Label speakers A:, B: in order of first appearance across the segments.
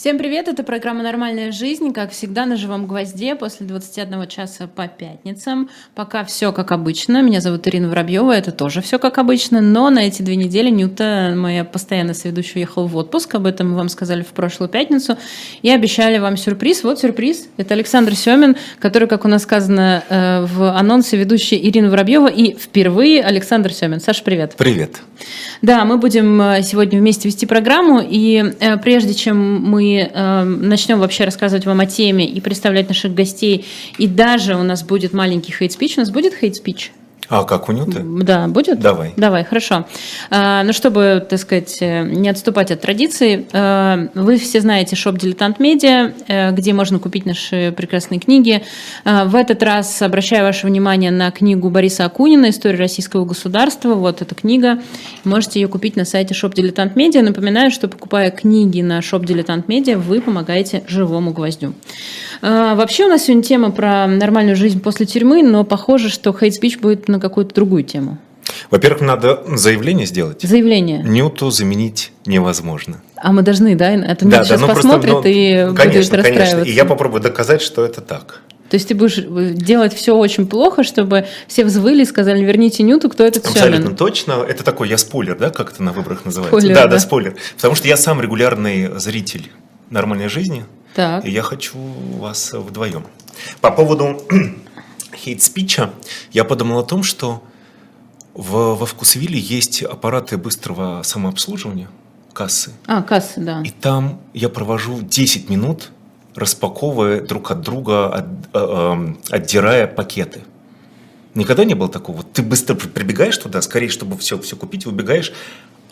A: Всем привет, это программа «Нормальная жизнь», как всегда на живом гвозде после 21 часа по пятницам. Пока все как обычно. Меня зовут Ирина Воробьева, это тоже все как обычно, но на эти две недели Нюта, моя постоянная соведущая, уехала в отпуск, об этом мы вам сказали в прошлую пятницу, и обещали вам сюрприз. Вот сюрприз, это Александр Семин, который, как у нас сказано э, в анонсе, ведущая Ирина Воробьева, и впервые Александр Семин. Саша, привет.
B: Привет.
A: Да, мы будем э, сегодня вместе вести программу, и э, прежде чем мы э, начнем вообще рассказывать вам о теме и представлять наших гостей, и даже у нас будет маленький hate speech. У нас будет hate speech?
B: А как у Нюты?
A: Да, будет?
B: Давай.
A: Давай, хорошо. А, ну, чтобы, так сказать, э, не отступать от традиции, э, вы все знаете shop «Дилетант Медиа», э, где можно купить наши прекрасные книги. В этот раз обращаю ваше внимание на книгу Бориса Акунина «История российского государства». Вот эта книга. Можете ее купить на сайте shop «Дилетант Медиа». Напоминаю, что покупая книги на shop «Дилетант Медиа», вы помогаете живому гвоздю. Вообще у нас сегодня тема про нормальную жизнь после тюрьмы, но похоже, что hate speech будет на какую-то другую тему?
B: Во-первых, надо заявление сделать.
A: Заявление.
B: Нюту заменить невозможно.
A: А мы должны, да? Это
B: да,
A: сейчас
B: да, ну,
A: посмотрит
B: просто, ну,
A: и
B: конечно,
A: будет.
B: Конечно. И я попробую доказать, что это так.
A: То есть ты будешь делать все очень плохо, чтобы все взвыли и сказали, верните Нюту, кто этот
B: Абсолютно
A: Семин.
B: точно. Это такой, я спойлер, да, как это на выборах называется?
A: Спойлер,
B: да,
A: да,
B: да, спойлер. Потому что я сам регулярный зритель нормальной жизни.
A: Так.
B: И я хочу вас вдвоем. По поводу хейт-спича, я подумал о том, что в, во Вкусвилле есть аппараты быстрого самообслуживания, кассы.
A: А, кассы, да.
B: И там я провожу 10 минут, распаковывая друг от друга, от, э, э, отдирая пакеты. Никогда не было такого? Ты быстро прибегаешь туда, скорее, чтобы все, все купить, убегаешь,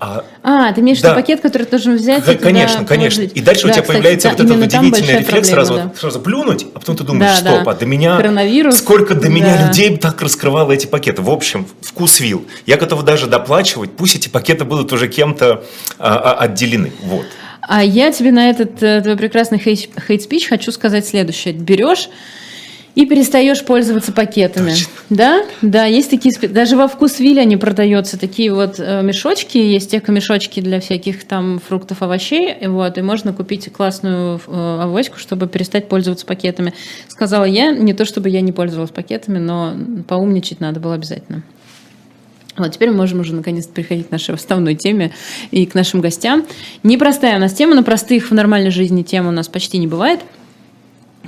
A: а, а ты имеешь в да. виду пакет, который ты должен взять?
B: К- конечно, конечно. И дальше да, у тебя кстати, появляется да, вот этот удивительный рефлекс проблема, сразу, да. сразу плюнуть, а потом ты думаешь, да, стоп, да. а до меня... Сколько до меня да. людей так раскрывало эти пакеты. В общем, вкус вил. Я готов даже доплачивать, пусть эти пакеты будут уже кем-то а, а, отделены. Вот.
A: А я тебе на этот э, твой прекрасный хейт-спич хочу сказать следующее. Берешь и перестаешь пользоваться пакетами.
B: Точно.
A: Да, да, есть такие, даже во вкус Вилли они продаются, такие вот э, мешочки, есть эко-мешочки для всяких там фруктов, овощей, вот, и можно купить классную э, авоську, чтобы перестать пользоваться пакетами. Сказала я, не то чтобы я не пользовалась пакетами, но поумничать надо было обязательно. Вот теперь мы можем уже наконец-то переходить к нашей основной теме и к нашим гостям. Непростая у нас тема, но простых в нормальной жизни тем у нас почти не бывает –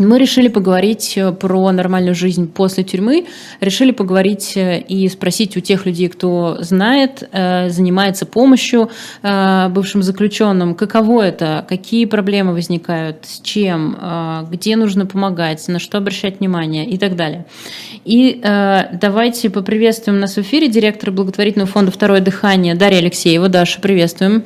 A: мы решили поговорить э, про нормальную жизнь после тюрьмы, решили поговорить э, и спросить у тех людей, кто знает, э, занимается помощью бывшим заключенным, каково это, какие проблемы возникают, с чем, где нужно помогать, на что обращать внимание и так далее. И давайте поприветствуем нас в эфире директора благотворительного фонда «Второе дыхание» Дарья Алексеева. Даша, приветствуем.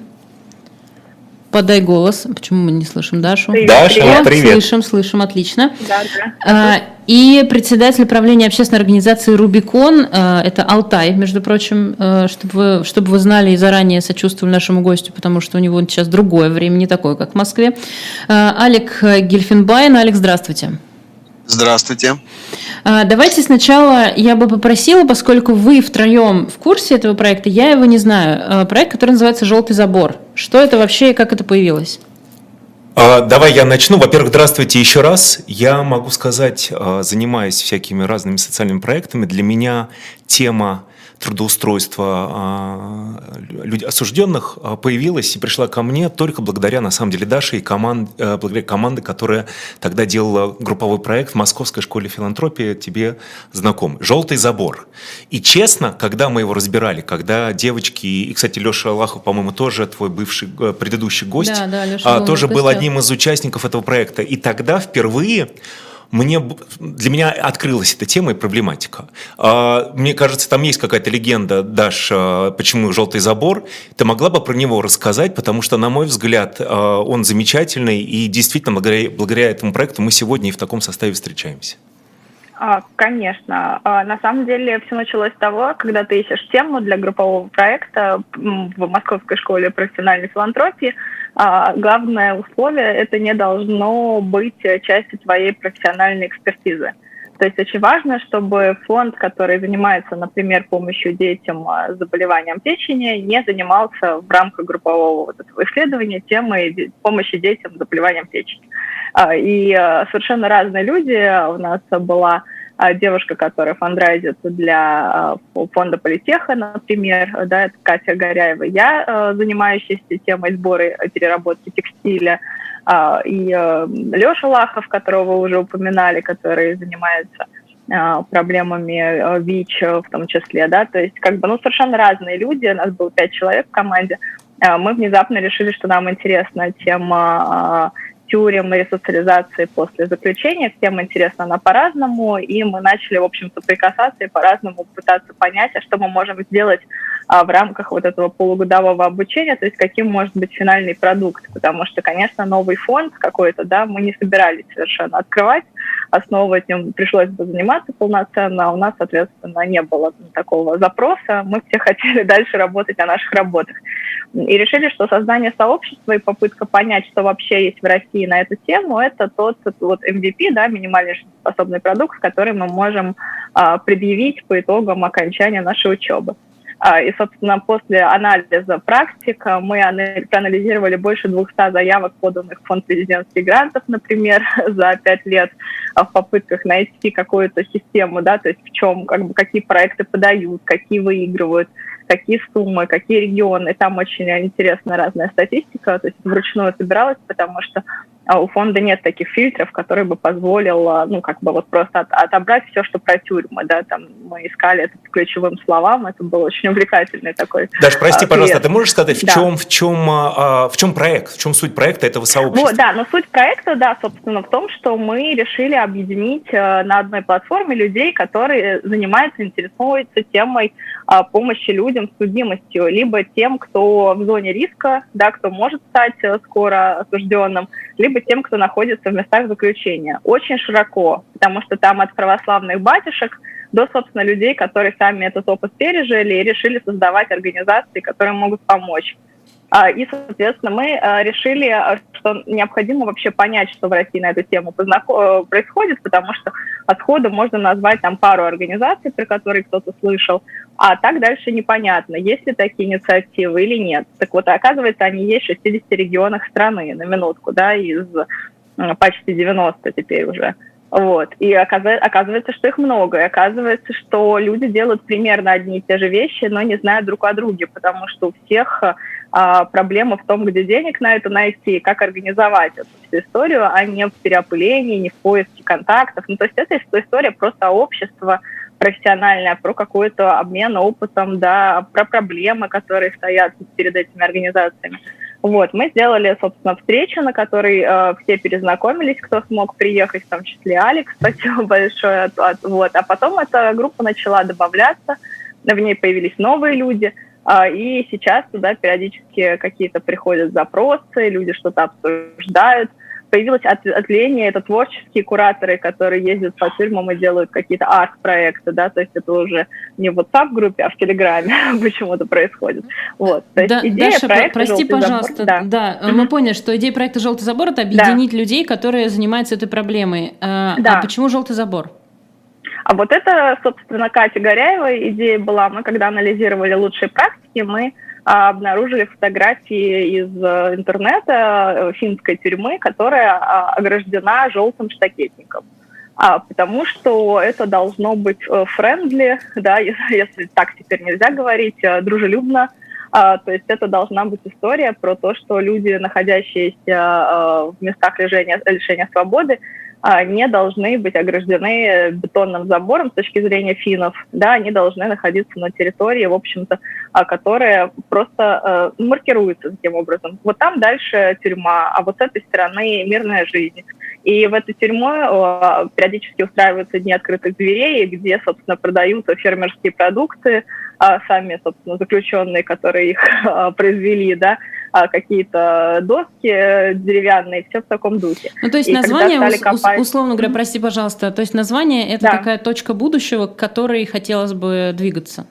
A: Подай голос. Почему мы не слышим Дашу?
B: Привет. Даша, привет.
A: привет. Слышим, слышим, отлично.
C: Да, да.
A: А, и председатель правления общественной организации «Рубикон», а, это Алтай, между прочим, а, чтобы вы, чтобы вы знали и заранее сочувствовали нашему гостю, потому что у него сейчас другое время, не такое, как в Москве. А, Алик Гельфенбайн. Алекс, здравствуйте.
D: Здравствуйте.
A: А, давайте сначала я бы попросила, поскольку вы втроем в курсе этого проекта, я его не знаю. А, проект, который называется «Желтый забор». Что это вообще и как это появилось?
B: А, давай я начну. Во-первых, здравствуйте еще раз. Я могу сказать, занимаясь всякими разными социальными проектами, для меня тема трудоустройства а, людей, осужденных а, появилась и пришла ко мне только благодаря, на самом деле, Даше и команд, э, благодаря команде, которая тогда делала групповой проект в Московской школе филантропии, тебе знаком. «Желтый забор». И честно, когда мы его разбирали, когда девочки, и, кстати, Леша Аллахов, по-моему, тоже твой бывший, э, предыдущий гость,
A: да, да, Леша был
B: тоже был одним из участников этого проекта. И тогда впервые мне, для меня открылась эта тема и проблематика. А, мне кажется, там есть какая-то легенда, Даш, почему «Желтый забор». Ты могла бы про него рассказать, потому что, на мой взгляд, а, он замечательный, и действительно, благодаря, благодаря этому проекту мы сегодня и в таком составе встречаемся.
C: А, конечно. На самом деле все началось с того, когда ты ищешь тему для группового проекта в Московской школе профессиональной филантропии – а, главное условие – это не должно быть частью твоей профессиональной экспертизы. То есть очень важно, чтобы фонд, который занимается, например, помощью детям с заболеванием печени, не занимался в рамках группового вот этого исследования темой помощи детям с заболеванием печени. И совершенно разные люди. У нас была а, девушка, которая фандрайзит для а, фонда Политеха, например, да, это Катя Горяева, я, а, занимающаяся темой сбора и переработки текстиля, и Леша Лахов, которого вы уже упоминали, который занимается проблемами ВИЧ в том числе, да, то есть как бы, ну, совершенно разные люди, у нас было пять человек в команде, мы внезапно решили, что нам интересна тема тюрем и ресоциализации после заключения. Всем интересно она по-разному, и мы начали, в общем, соприкасаться и по-разному пытаться понять, а что мы можем сделать в рамках вот этого полугодового обучения, то есть каким может быть финальный продукт, потому что, конечно, новый фонд какой-то, да, мы не собирались совершенно открывать, основывать им пришлось бы заниматься полноценно, а у нас, соответственно, не было такого запроса, мы все хотели дальше работать на наших работах. И решили, что создание сообщества и попытка понять, что вообще есть в России на эту тему, это тот вот MVP, да, минимально способный продукт, который мы можем а, предъявить по итогам окончания нашей учебы. А, и, собственно, после анализа практик мы проанализировали больше 200 заявок, поданных в фонд президентских грантов, например, за пять лет а, в попытках найти какую-то систему, да, то есть в чем, как бы, какие проекты подают, какие выигрывают, какие суммы, какие регионы. Там очень интересная разная статистика, то есть вручную собиралась, потому что а, у фонда нет таких фильтров, которые бы позволил, ну, как бы вот просто от, отобрать все, что про тюрьмы, да, там мы искали это по ключевым словам, это был очень увлекательный такой.
B: Даже прости, а, пожалуйста, ты можешь сказать, в да. чем, в чем, а, в чем проект, в чем суть проекта этого сообщества?
C: Вот, да, но суть проекта, да, собственно, в том, что мы решили объединить э, на одной платформе людей, которые занимаются, интересуются темой помощи людям с судимостью, либо тем, кто в зоне риска, да, кто может стать э, скоро осужденным, либо тем, кто находится в местах заключения. Очень широко, потому что там от православных батюшек до, собственно, людей, которые сами этот опыт пережили и решили создавать организации, которые могут помочь. А, и, соответственно, мы а, решили, а, что необходимо вообще понять, что в России на эту тему э, происходит, потому что от можно назвать там пару организаций, про которые кто-то слышал, а так дальше непонятно, есть ли такие инициативы или нет. Так вот, оказывается, они есть в 60 регионах страны, на минутку, да, из почти 90 теперь уже. Вот. И оказывается, что их много. И оказывается, что люди делают примерно одни и те же вещи, но не знают друг о друге, потому что у всех а, проблема в том, где денег на это найти, как организовать эту всю историю, а не в переопылении, не в поиске контактов. Ну, то есть это история про сообщество профессиональное, про какой-то обмен опытом, да, про проблемы, которые стоят перед этими организациями. Вот, мы сделали, собственно, встречу, на которой э, все перезнакомились, кто смог приехать, в том числе Алекс, спасибо большое. Вот, а потом эта группа начала добавляться, в ней появились новые люди – и сейчас туда периодически какие-то приходят запросы, люди что-то обсуждают. Появилось отление, это творческие кураторы, которые ездят по тюрьмам и делают какие-то арт-проекты, да, то есть это уже не в WhatsApp-группе, а в Телеграме почему-то происходит. Вот, то есть
A: да, идея Даша, проекта прости, пожалуйста, забор, да, да mm-hmm. мы поняли, что идея проекта «Желтый забор» — это объединить да. людей, которые занимаются этой проблемой. А, да. а почему «Желтый забор»?
C: А вот это, собственно, Катя Горяева идея была. Мы, когда анализировали лучшие практики, мы а, обнаружили фотографии из э, интернета э, финской тюрьмы, которая а, ограждена желтым штакетником. А, потому что это должно быть френдли, да, если так теперь нельзя говорить, дружелюбно. А, то есть это должна быть история про то, что люди, находящиеся в местах лишения, лишения свободы, не должны быть ограждены бетонным забором с точки зрения финнов. Да, они должны находиться на территории, в общем-то, а, которая просто э, маркируется таким образом. Вот там дальше тюрьма, а вот с этой стороны мирная жизнь. И в эту тюрьму э, периодически устраиваются дни открытых дверей, где, собственно, продают фермерские продукты, а, сами, собственно, заключенные, которые их произвели, да, а, какие-то доски деревянные, все в таком духе.
A: Ну, то есть и название, копать... условно говоря, прости, пожалуйста, то есть название это да. такая точка будущего, к которой хотелось бы двигаться?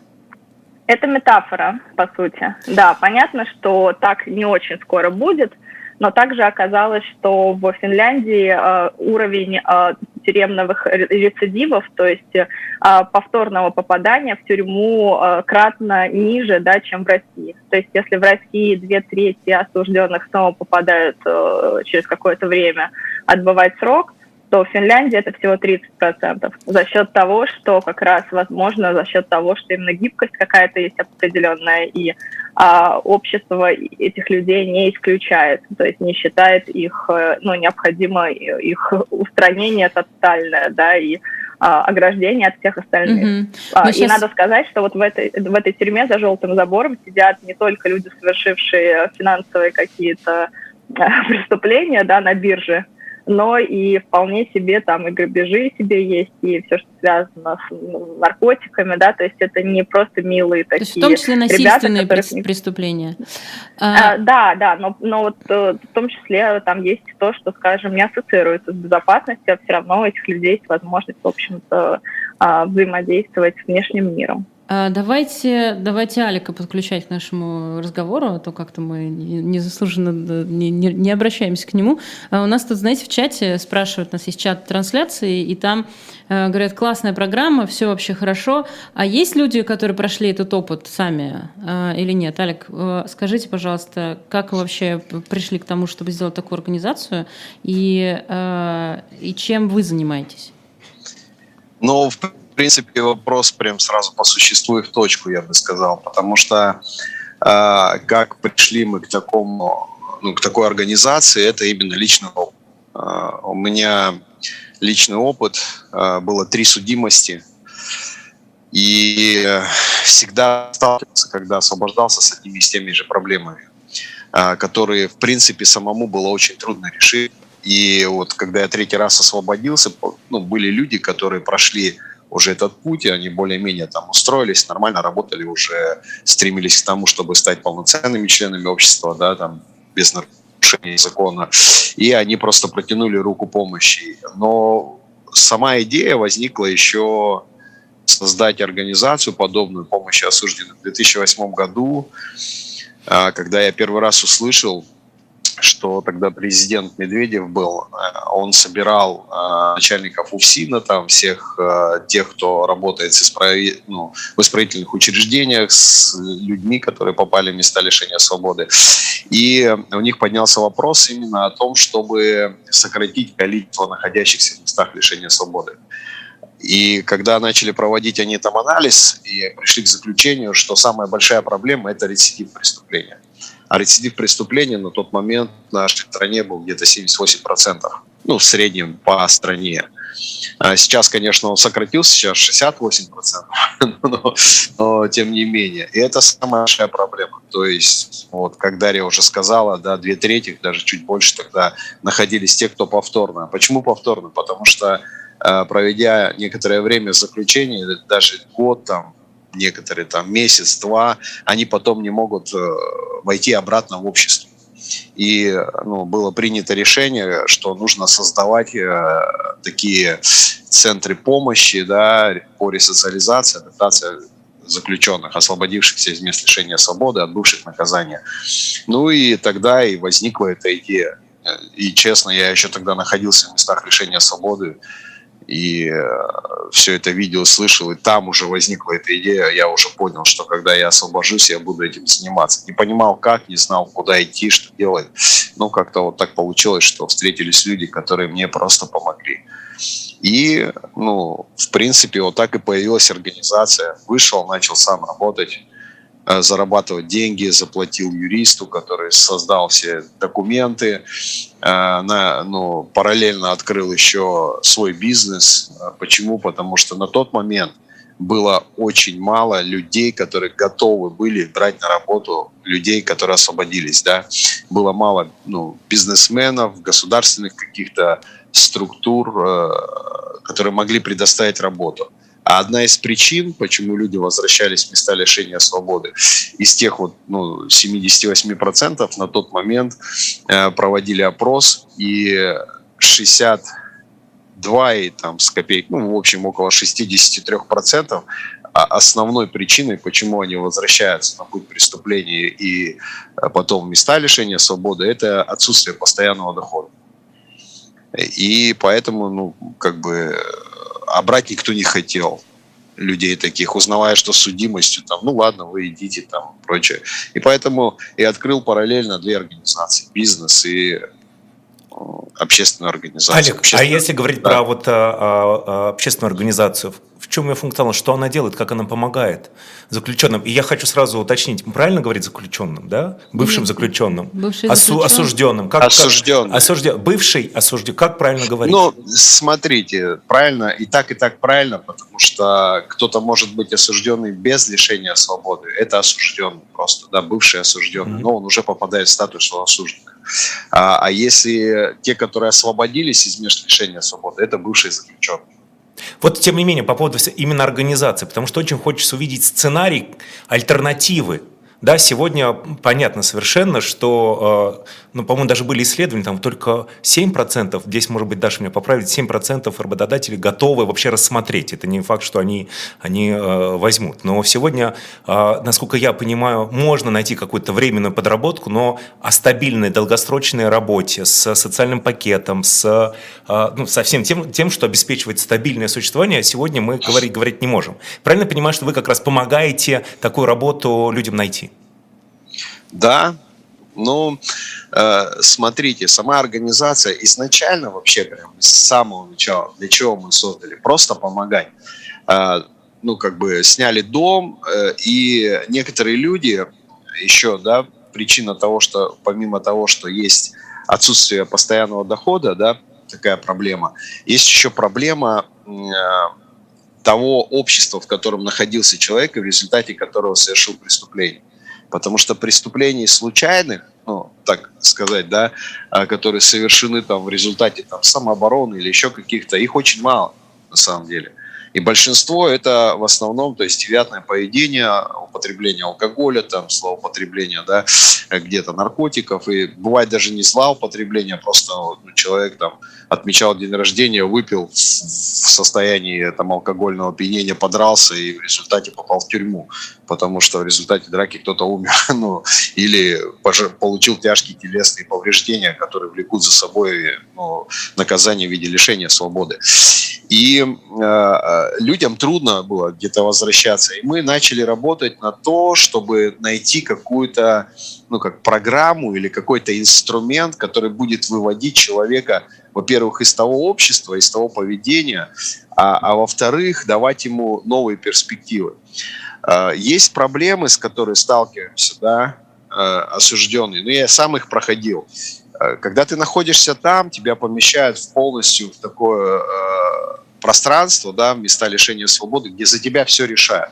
C: Это метафора, по сути. Да, понятно, что так не очень скоро будет, но также оказалось, что в Финляндии э, уровень э, тюремных рецидивов, то есть а, повторного попадания в тюрьму а, кратно ниже, да, чем в России. То есть если в России две трети осужденных снова попадают а, через какое-то время отбывать срок, то в Финляндии это всего 30%. За счет того, что как раз, возможно, за счет того, что именно гибкость какая-то есть определенная, и а, общество этих людей не исключает, то есть не считает их, э, ну, необходимо их устранение тотальное, да, и а, ограждение от всех остальных. Mm-hmm. А, сейчас... И надо сказать, что вот в этой, в этой тюрьме за желтым забором сидят не только люди, совершившие финансовые какие-то а, преступления, да, на бирже, но и вполне себе там и грабежи себе есть, и все, что связано с ну, наркотиками, да, то есть это не просто милые такие
A: То есть в том числе насильственные ребята, которых... преступления.
C: А... А, да, да, но, но вот э, в том числе там есть то, что, скажем, не ассоциируется с безопасностью, а все равно у этих людей есть возможность, в общем-то, а, взаимодействовать с внешним миром.
A: А, давайте, давайте Алика подключать к нашему разговору, а то как-то мы незаслуженно не, не, не обращаемся к нему. А у нас тут, знаете, в чате спрашивают, у нас есть чат трансляции, и там э, говорят, классная программа, все вообще хорошо. А есть люди, которые прошли этот опыт сами э, или нет? Алик, э, скажите, пожалуйста, как вы вообще пришли к тому, чтобы сделать такую организацию, и, э, и чем вы занимаетесь?
D: Ну, в в принципе, вопрос прям сразу по существу и в точку, я бы сказал, потому что э, как пришли мы к такому, ну, к такой организации, это именно личный опыт. Э, у меня личный опыт, э, было три судимости, и всегда сталкивался, когда освобождался с одними и с теми же проблемами, которые, в принципе, самому было очень трудно решить. И вот когда я третий раз освободился, ну, были люди, которые прошли уже этот путь, и они более-менее там устроились, нормально работали уже, стремились к тому, чтобы стать полноценными членами общества, да, там, без нарушения закона, и они просто протянули руку помощи. Но сама идея возникла еще создать организацию, подобную помощи осужденным в 2008 году, а, когда я первый раз услышал что тогда президент Медведев был, э, он собирал э, начальников УФСИНа, там всех э, тех, кто работает ну, в исправительных учреждениях, с людьми, которые попали в места лишения свободы. И у них поднялся вопрос именно о том, чтобы сократить количество находящихся в местах лишения свободы. И когда начали проводить они там анализ, и пришли к заключению, что самая большая проблема – это рецидив преступления а рецидив преступления на тот момент в нашей стране был где-то 78%, ну, в среднем по стране. А сейчас, конечно, он сократился, сейчас 68%, но, но тем не менее. И это самая большая проблема. То есть, вот, как Дарья уже сказала, да, две трети, даже чуть больше тогда находились те, кто повторно. Почему повторно? Потому что э, проведя некоторое время заключения, даже год там, некоторые там месяц-два, они потом не могут э, войти обратно в общество. И ну, было принято решение, что нужно создавать э, такие центры помощи да, по ресоциализации, адаптации заключенных, освободившихся из мест лишения свободы, отбывших наказания. Ну и тогда и возникла эта идея. И честно, я еще тогда находился в местах лишения свободы и э, все это видео слышал, и там уже возникла эта идея, я уже понял, что когда я освобожусь, я буду этим заниматься. Не понимал как, не знал, куда идти, что делать. Но как-то вот так получилось, что встретились люди, которые мне просто помогли. И, ну, в принципе, вот так и появилась организация. Вышел, начал сам работать. Э, зарабатывать деньги, заплатил юристу, который создал все документы, э, на, ну, параллельно открыл еще свой бизнес. Э, почему? Потому что на тот момент было очень мало людей, которые готовы были брать на работу людей, которые освободились. Да? Было мало ну, бизнесменов, государственных каких-то структур, которые могли предоставить работу. А одна из причин, почему люди возвращались в места лишения свободы, из тех вот ну, 78% на тот момент э, проводили опрос, и 62 и там с копейк, ну, в общем, около 63% а основной причиной, почему они возвращаются на путь преступления и э, потом в места лишения свободы, это отсутствие постоянного дохода. И поэтому, ну, как бы, а брать никто не хотел людей таких, узнавая, что с судимостью, там, ну ладно, вы идите, там, прочее. И поэтому и открыл параллельно две организации, бизнес и общественную организацию.
B: Олег, а общественную... а если говорить да. про вот а, а, общественную организацию, чем ее функционал, что она делает, как она помогает заключенным? И я хочу сразу уточнить, правильно говорить заключенным, да? Бывшим заключенным?
A: Бывший Осу-
B: осужденным.
D: Как, осужденным.
B: Как, осужден. Бывший осужден. Как правильно говорить?
D: Ну, смотрите, правильно, и так, и так правильно, потому что кто-то может быть осужденный без лишения свободы. Это осужденный просто, да, бывший осужденный, mm-hmm. но он уже попадает в статус осужденного. А, а если те, которые освободились из мест лишения свободы, это бывшие заключенные.
B: Вот, тем не менее, по поводу именно организации, потому что очень хочется увидеть сценарий, альтернативы да, сегодня понятно совершенно, что, э, ну, по-моему, даже были исследования, там только 7%, здесь, может быть, Даша меня поправить, 7% работодателей готовы вообще рассмотреть. Это не факт, что они, они э, возьмут. Но сегодня, э, насколько я понимаю, можно найти какую-то временную подработку, но о стабильной долгосрочной работе с социальным пакетом, с, ну, со всем тем, тем, что обеспечивает стабильное существование, сегодня мы говорить, говорить не можем. Правильно понимаю, что вы как раз помогаете такую работу людям найти?
D: Да, ну, э, смотрите, сама организация изначально вообще прям с самого начала, для чего мы создали? Просто помогать. Э, ну, как бы сняли дом, э, и некоторые люди еще, да, причина того, что помимо того, что есть отсутствие постоянного дохода, да, такая проблема, есть еще проблема того общества, в котором находился человек и в результате которого совершил преступление. Потому что преступлений случайных, ну, так сказать, да, а, которые совершены там в результате там, самообороны или еще каких-то, их очень мало на самом деле. И большинство это в основном, то есть девятное поведение, употребление алкоголя, там, злоупотребление, да, где-то наркотиков, и бывает даже не злоупотребление, просто ну, человек там отмечал день рождения, выпил в состоянии там, алкогольного опьянения, подрался и в результате попал в тюрьму, потому что в результате драки кто-то умер, ну, или получил тяжкие телесные повреждения, которые влекут за собой ну, наказание в виде лишения свободы. И э, людям трудно было где-то возвращаться. И мы начали работать на то, чтобы найти какую-то ну, как программу или какой-то инструмент, который будет выводить человека во-первых, из того общества, из того поведения, а, а во-вторых, давать ему новые перспективы. А, есть проблемы, с которыми сталкиваемся, да, а, осужденные, но я сам их проходил. А, когда ты находишься там, тебя помещают полностью в такое пространство, да, места лишения свободы, где за тебя все решают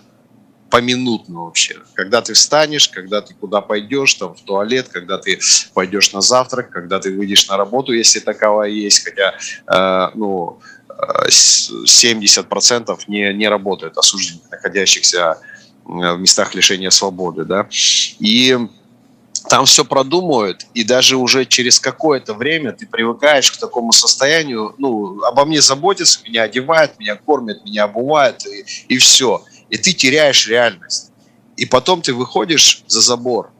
D: поминутно вообще. Когда ты встанешь, когда ты куда пойдешь, там, в туалет, когда ты пойдешь на завтрак, когда ты выйдешь на работу, если таковая есть, хотя, э, ну, 70% не, не работают осужденных, находящихся в местах лишения свободы, да, и там все продумывают, и даже уже через какое-то время ты привыкаешь к такому состоянию, ну, обо мне заботятся, меня одевают, меня кормят, меня обувают, и, и все и ты теряешь реальность. И потом ты выходишь за забор,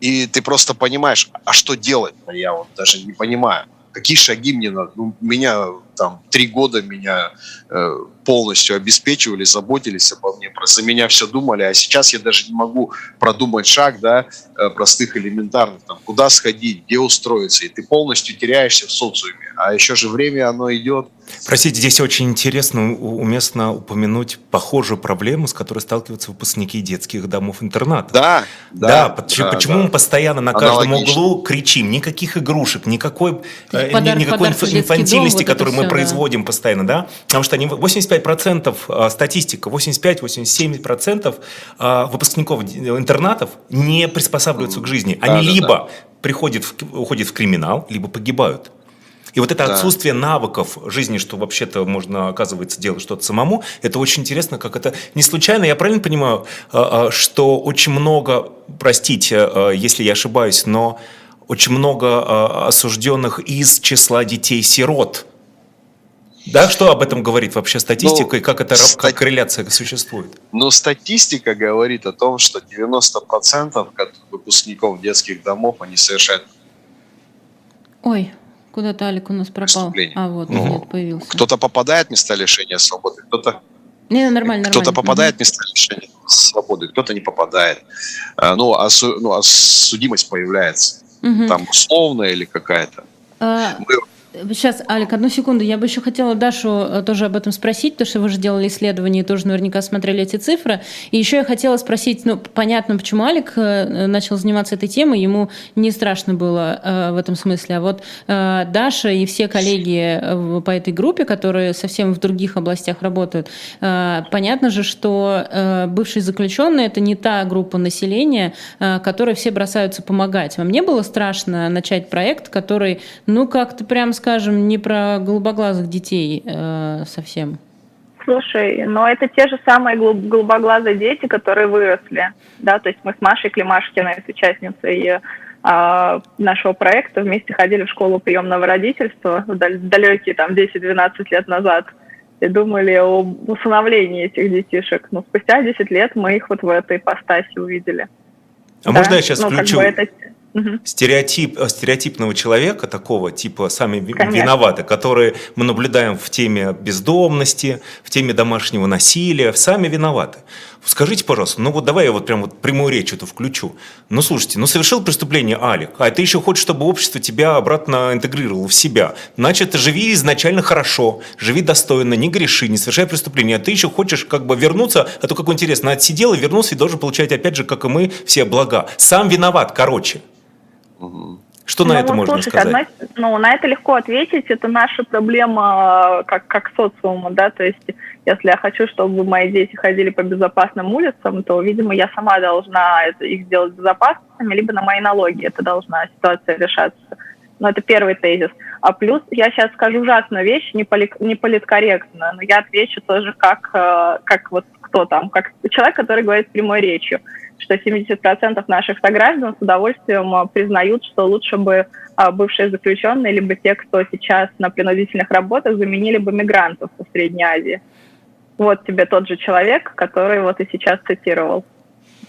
D: и ты просто понимаешь, а что делать? Я вот даже не понимаю какие шаги мне надо. Ну, меня там три года меня э, полностью обеспечивали, заботились обо мне, за меня все думали, а сейчас я даже не могу продумать шаг, да, э, простых элементарных, там, куда сходить, где устроиться, и ты полностью теряешься в социуме. А еще же время, оно идет.
B: Простите, здесь очень интересно, уместно упомянуть похожую проблему, с которой сталкиваются выпускники детских домов-интернатов.
D: Да,
B: да. Да, почему, да, почему да. мы постоянно на каждом углу кричим, никаких игрушек, никакой, э, подарок, никакой подарок инфантильности, дом, которую мы все, производим да. постоянно, да? Потому что они 85% э, статистика, 85-87% э, выпускников интернатов не приспосабливаются к жизни. Они да, либо да. приходят, в, уходят в криминал, либо погибают. И вот это да. отсутствие навыков жизни, что вообще-то можно, оказывается, делать что-то самому, это очень интересно, как это не случайно. Я правильно понимаю, э, э, что очень много, простите, э, если я ошибаюсь, но очень много осужденных из числа детей-сирот. Да, что об этом говорит вообще статистика ну, и как эта стати... как корреляция существует?
D: Ну, статистика говорит о том, что 90% выпускников детских домов, они совершают...
A: Ой, Куда-то Алик у нас пропал. А, вот, ну, нет, появился.
D: Кто-то попадает в места лишения свободы, кто-то
A: не, нормально,
D: Кто-то
A: нормально.
D: попадает в места лишения свободы, кто-то не попадает. А, ну, а, ну, а судимость появляется. Угу. Там условная или какая-то.
A: А... Мы Сейчас, Алик, одну секунду. Я бы еще хотела Дашу э, тоже об этом спросить, потому что вы же делали исследование и тоже наверняка смотрели эти цифры. И еще я хотела спросить, ну, понятно, почему Алик э, начал заниматься этой темой, ему не страшно было э, в этом смысле. А вот Даша и все коллеги по этой группе, которые совсем в других областях работают, понятно же, что бывшие заключенные – это не та группа населения, которой все бросаются помогать. Вам не было страшно начать проект, который, ну, как-то прям скажем, не про голубоглазых детей э, совсем.
C: Слушай, но это те же самые голубоглазые дети, которые выросли, да, то есть мы с Машей Климашкиной, с участницей э, нашего проекта, вместе ходили в школу приемного родительства в далекие там 10-12 лет назад и думали о усыновлении этих детишек. Но спустя 10 лет мы их вот в этой ипостаси увидели.
B: А да? можно я сейчас ну, включу? Как бы это Угу. Стереотип, э, стереотипного человека, такого типа сами Конечно. виноваты, которые мы наблюдаем в теме бездомности, в теме домашнего насилия, сами виноваты. Скажите, пожалуйста, ну вот давай я вот прям вот прямую речь эту включу. Ну слушайте, ну совершил преступление Алик, а ты еще хочешь, чтобы общество тебя обратно интегрировало в себя. Значит, живи изначально хорошо, живи достойно, не греши, не совершай преступления. А ты еще хочешь как бы вернуться, а то как интересно, отсидел и вернулся и должен получать опять же, как и мы, все блага. Сам виноват, короче. Что ну, на это можно слушайте, сказать? Одна,
C: ну, на это легко ответить. Это наша проблема как, как социума, да, то есть если я хочу, чтобы мои дети ходили по безопасным улицам, то, видимо, я сама должна это, их сделать безопасными, либо на мои налоги это должна ситуация решаться. Но это первый тезис. А плюс я сейчас скажу ужасную вещь, не, поли, не политкорректно, но я отвечу тоже как, э, как вот кто там, как человек, который говорит прямой речью что 70% наших сограждан с удовольствием а, признают, что лучше бы а, бывшие заключенные, либо те, кто сейчас на принудительных работах, заменили бы мигрантов в Средней Азии. Вот тебе тот же человек, который вот и сейчас цитировал.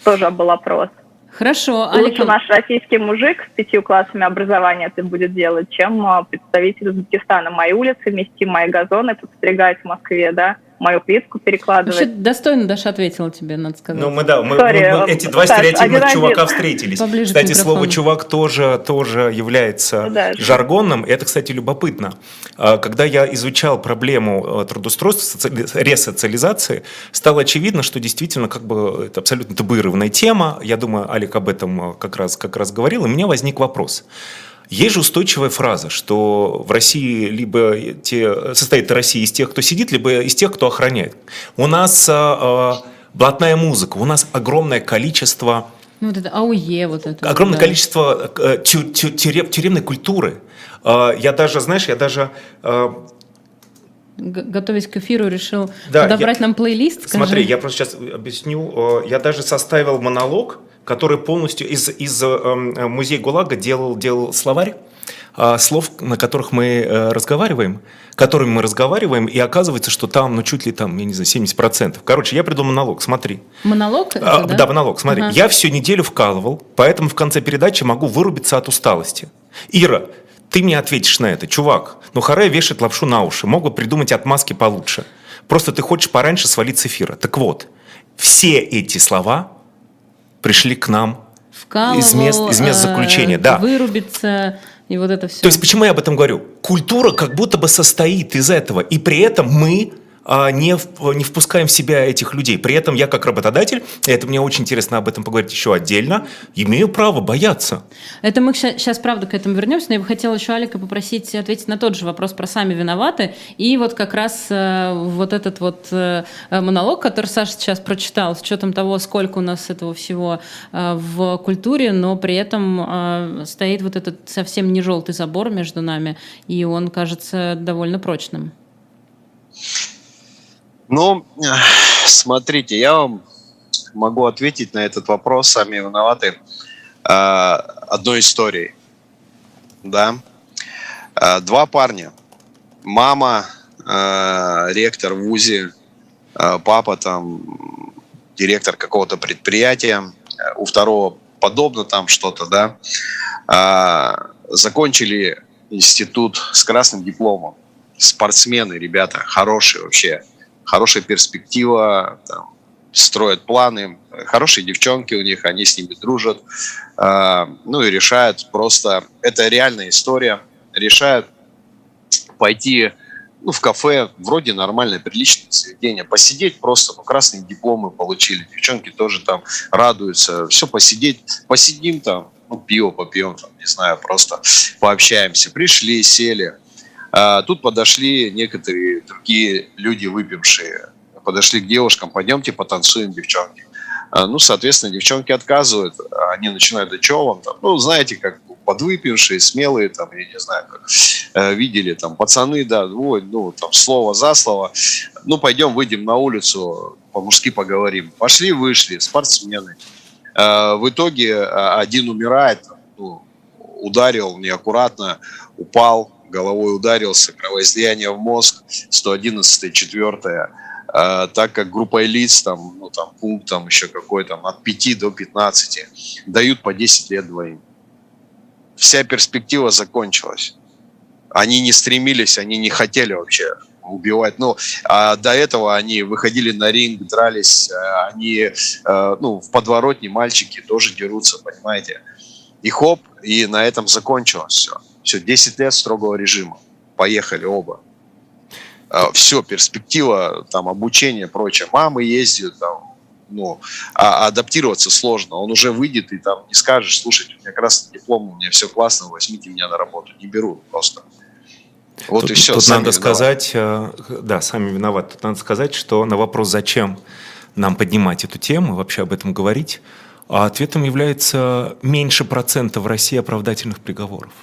C: Тоже был опрос.
A: Хорошо.
C: Лучше Алик... наш российский мужик с пятью классами образования это будет делать, чем а, представитель Узбекистана. Мои улицы мести, мои газоны подстригать в Москве, да мою плитку перекладывать. Вообще
A: достойно Даша ответила тебе, надо сказать.
B: Ну, мы, да, мы, Sorry, мы, мы эти два стереотипных один чувака один. встретились. Поближе кстати, слово «чувак» тоже, тоже является да, жаргонным. Это, кстати, любопытно. А, когда я изучал проблему э, трудоустройства, ресоциализации, стало очевидно, что действительно как бы это абсолютно табуированная тема. Я думаю, Алик об этом э, как раз, как раз говорил, и у меня возник вопрос. Есть же устойчивая фраза, что в России либо те, состоит Россия из тех, кто сидит, либо из тех, кто охраняет. У нас э, блатная музыка, у нас огромное количество...
A: Ну, вот это АУЕ, вот это.
B: Огромное да. количество э, тю, тю, тюрем, тюремной культуры. Э, я даже, знаешь, я даже... Э,
A: готовясь к эфиру, решил да, подобрать я, нам плейлист.
B: Скажи. Смотри, я просто сейчас объясню. Я даже составил монолог, который полностью из, из э, музея ГУЛАГа делал, делал словарь э, слов, на которых мы э, разговариваем, которыми мы разговариваем, и оказывается, что там, ну, чуть ли там, я не знаю, 70%. Короче, я придумал монолог, смотри.
A: Монолог?
B: Это, а, да? да, монолог, смотри. Ага. Я всю неделю вкалывал, поэтому в конце передачи могу вырубиться от усталости. Ира, ты мне ответишь на это. Чувак, ну Харе вешает лапшу на уши, могут придумать отмазки получше. Просто ты хочешь пораньше свалить с эфира. Так вот, все эти слова пришли к нам
A: Вкалывал,
B: из мест, из мест э, заключения. Да.
A: Вырубиться и вот это все.
B: То есть почему я об этом говорю? Культура как будто бы состоит из этого, и при этом мы не, не впускаем в себя этих людей. При этом я как работодатель, и это мне очень интересно об этом поговорить еще отдельно, имею право бояться.
A: Это мы сейчас, правда, к этому вернемся, но я бы хотела еще Алика попросить ответить на тот же вопрос про сами виноваты. И вот как раз э, вот этот вот э, монолог, который Саша сейчас прочитал, с учетом того, сколько у нас этого всего э, в культуре, но при этом э, стоит вот этот совсем не желтый забор между нами, и он кажется довольно прочным.
D: Ну, смотрите, я вам могу ответить на этот вопрос, сами виноваты, а, одной историей. Да? А, два парня. Мама, а, ректор в ВУЗе, папа там директор какого-то предприятия, у второго подобно там что-то, да, закончили институт с красным дипломом. Спортсмены, ребята, хорошие вообще. Хорошая перспектива, там, строят планы. Хорошие девчонки у них, они с ними дружат. Э, ну и решают просто... Это реальная история. Решают пойти ну, в кафе, вроде нормальное, приличное заведение, посидеть просто, ну, красные дипломы получили, девчонки тоже там радуются, все посидеть, посидим там, ну, пиво попьем, там, не знаю, просто пообщаемся. Пришли, сели. А, тут подошли некоторые другие люди, выпившие, подошли к девушкам, пойдемте потанцуем, девчонки. А, ну, соответственно, девчонки отказывают, они начинают, да что вам там, ну, знаете, как подвыпившие, смелые, там, я не знаю, как э, видели, там, пацаны, да, ой, ну, там, слово за слово, ну, пойдем, выйдем на улицу, по-мужски поговорим. Пошли, вышли, спортсмены. Э, в итоге э, один умирает, ну, ударил неаккуратно, упал, головой ударился, кровоизлияние в мозг, 111 4 Uh, так как группа лиц, там, ну, там, пункт там еще какой то от 5 до 15, дают по 10 лет двоим вся перспектива закончилась. Они не стремились, они не хотели вообще убивать. Ну, а до этого они выходили на ринг, дрались, э, они, э, ну, в подворотне мальчики тоже дерутся, понимаете. И хоп, и на этом закончилось все. Все, 10 лет строгого режима. Поехали оба. Э, все, перспектива, там, обучение, прочее. Мамы ездят, там, ну, а адаптироваться сложно. Он уже выйдет, и там не скажешь, слушайте, у меня красный диплом, у меня все классно, возьмите меня на работу. Не беру просто.
B: Вот тут, и все. Тут надо виноваты. сказать, э, да, сами виноваты. Тут надо сказать, что на вопрос, зачем нам поднимать эту тему, вообще об этом говорить, а ответом является меньше процента в России оправдательных приговоров.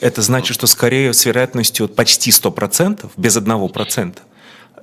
B: Это значит, что скорее с вероятностью почти 100%, без 1%,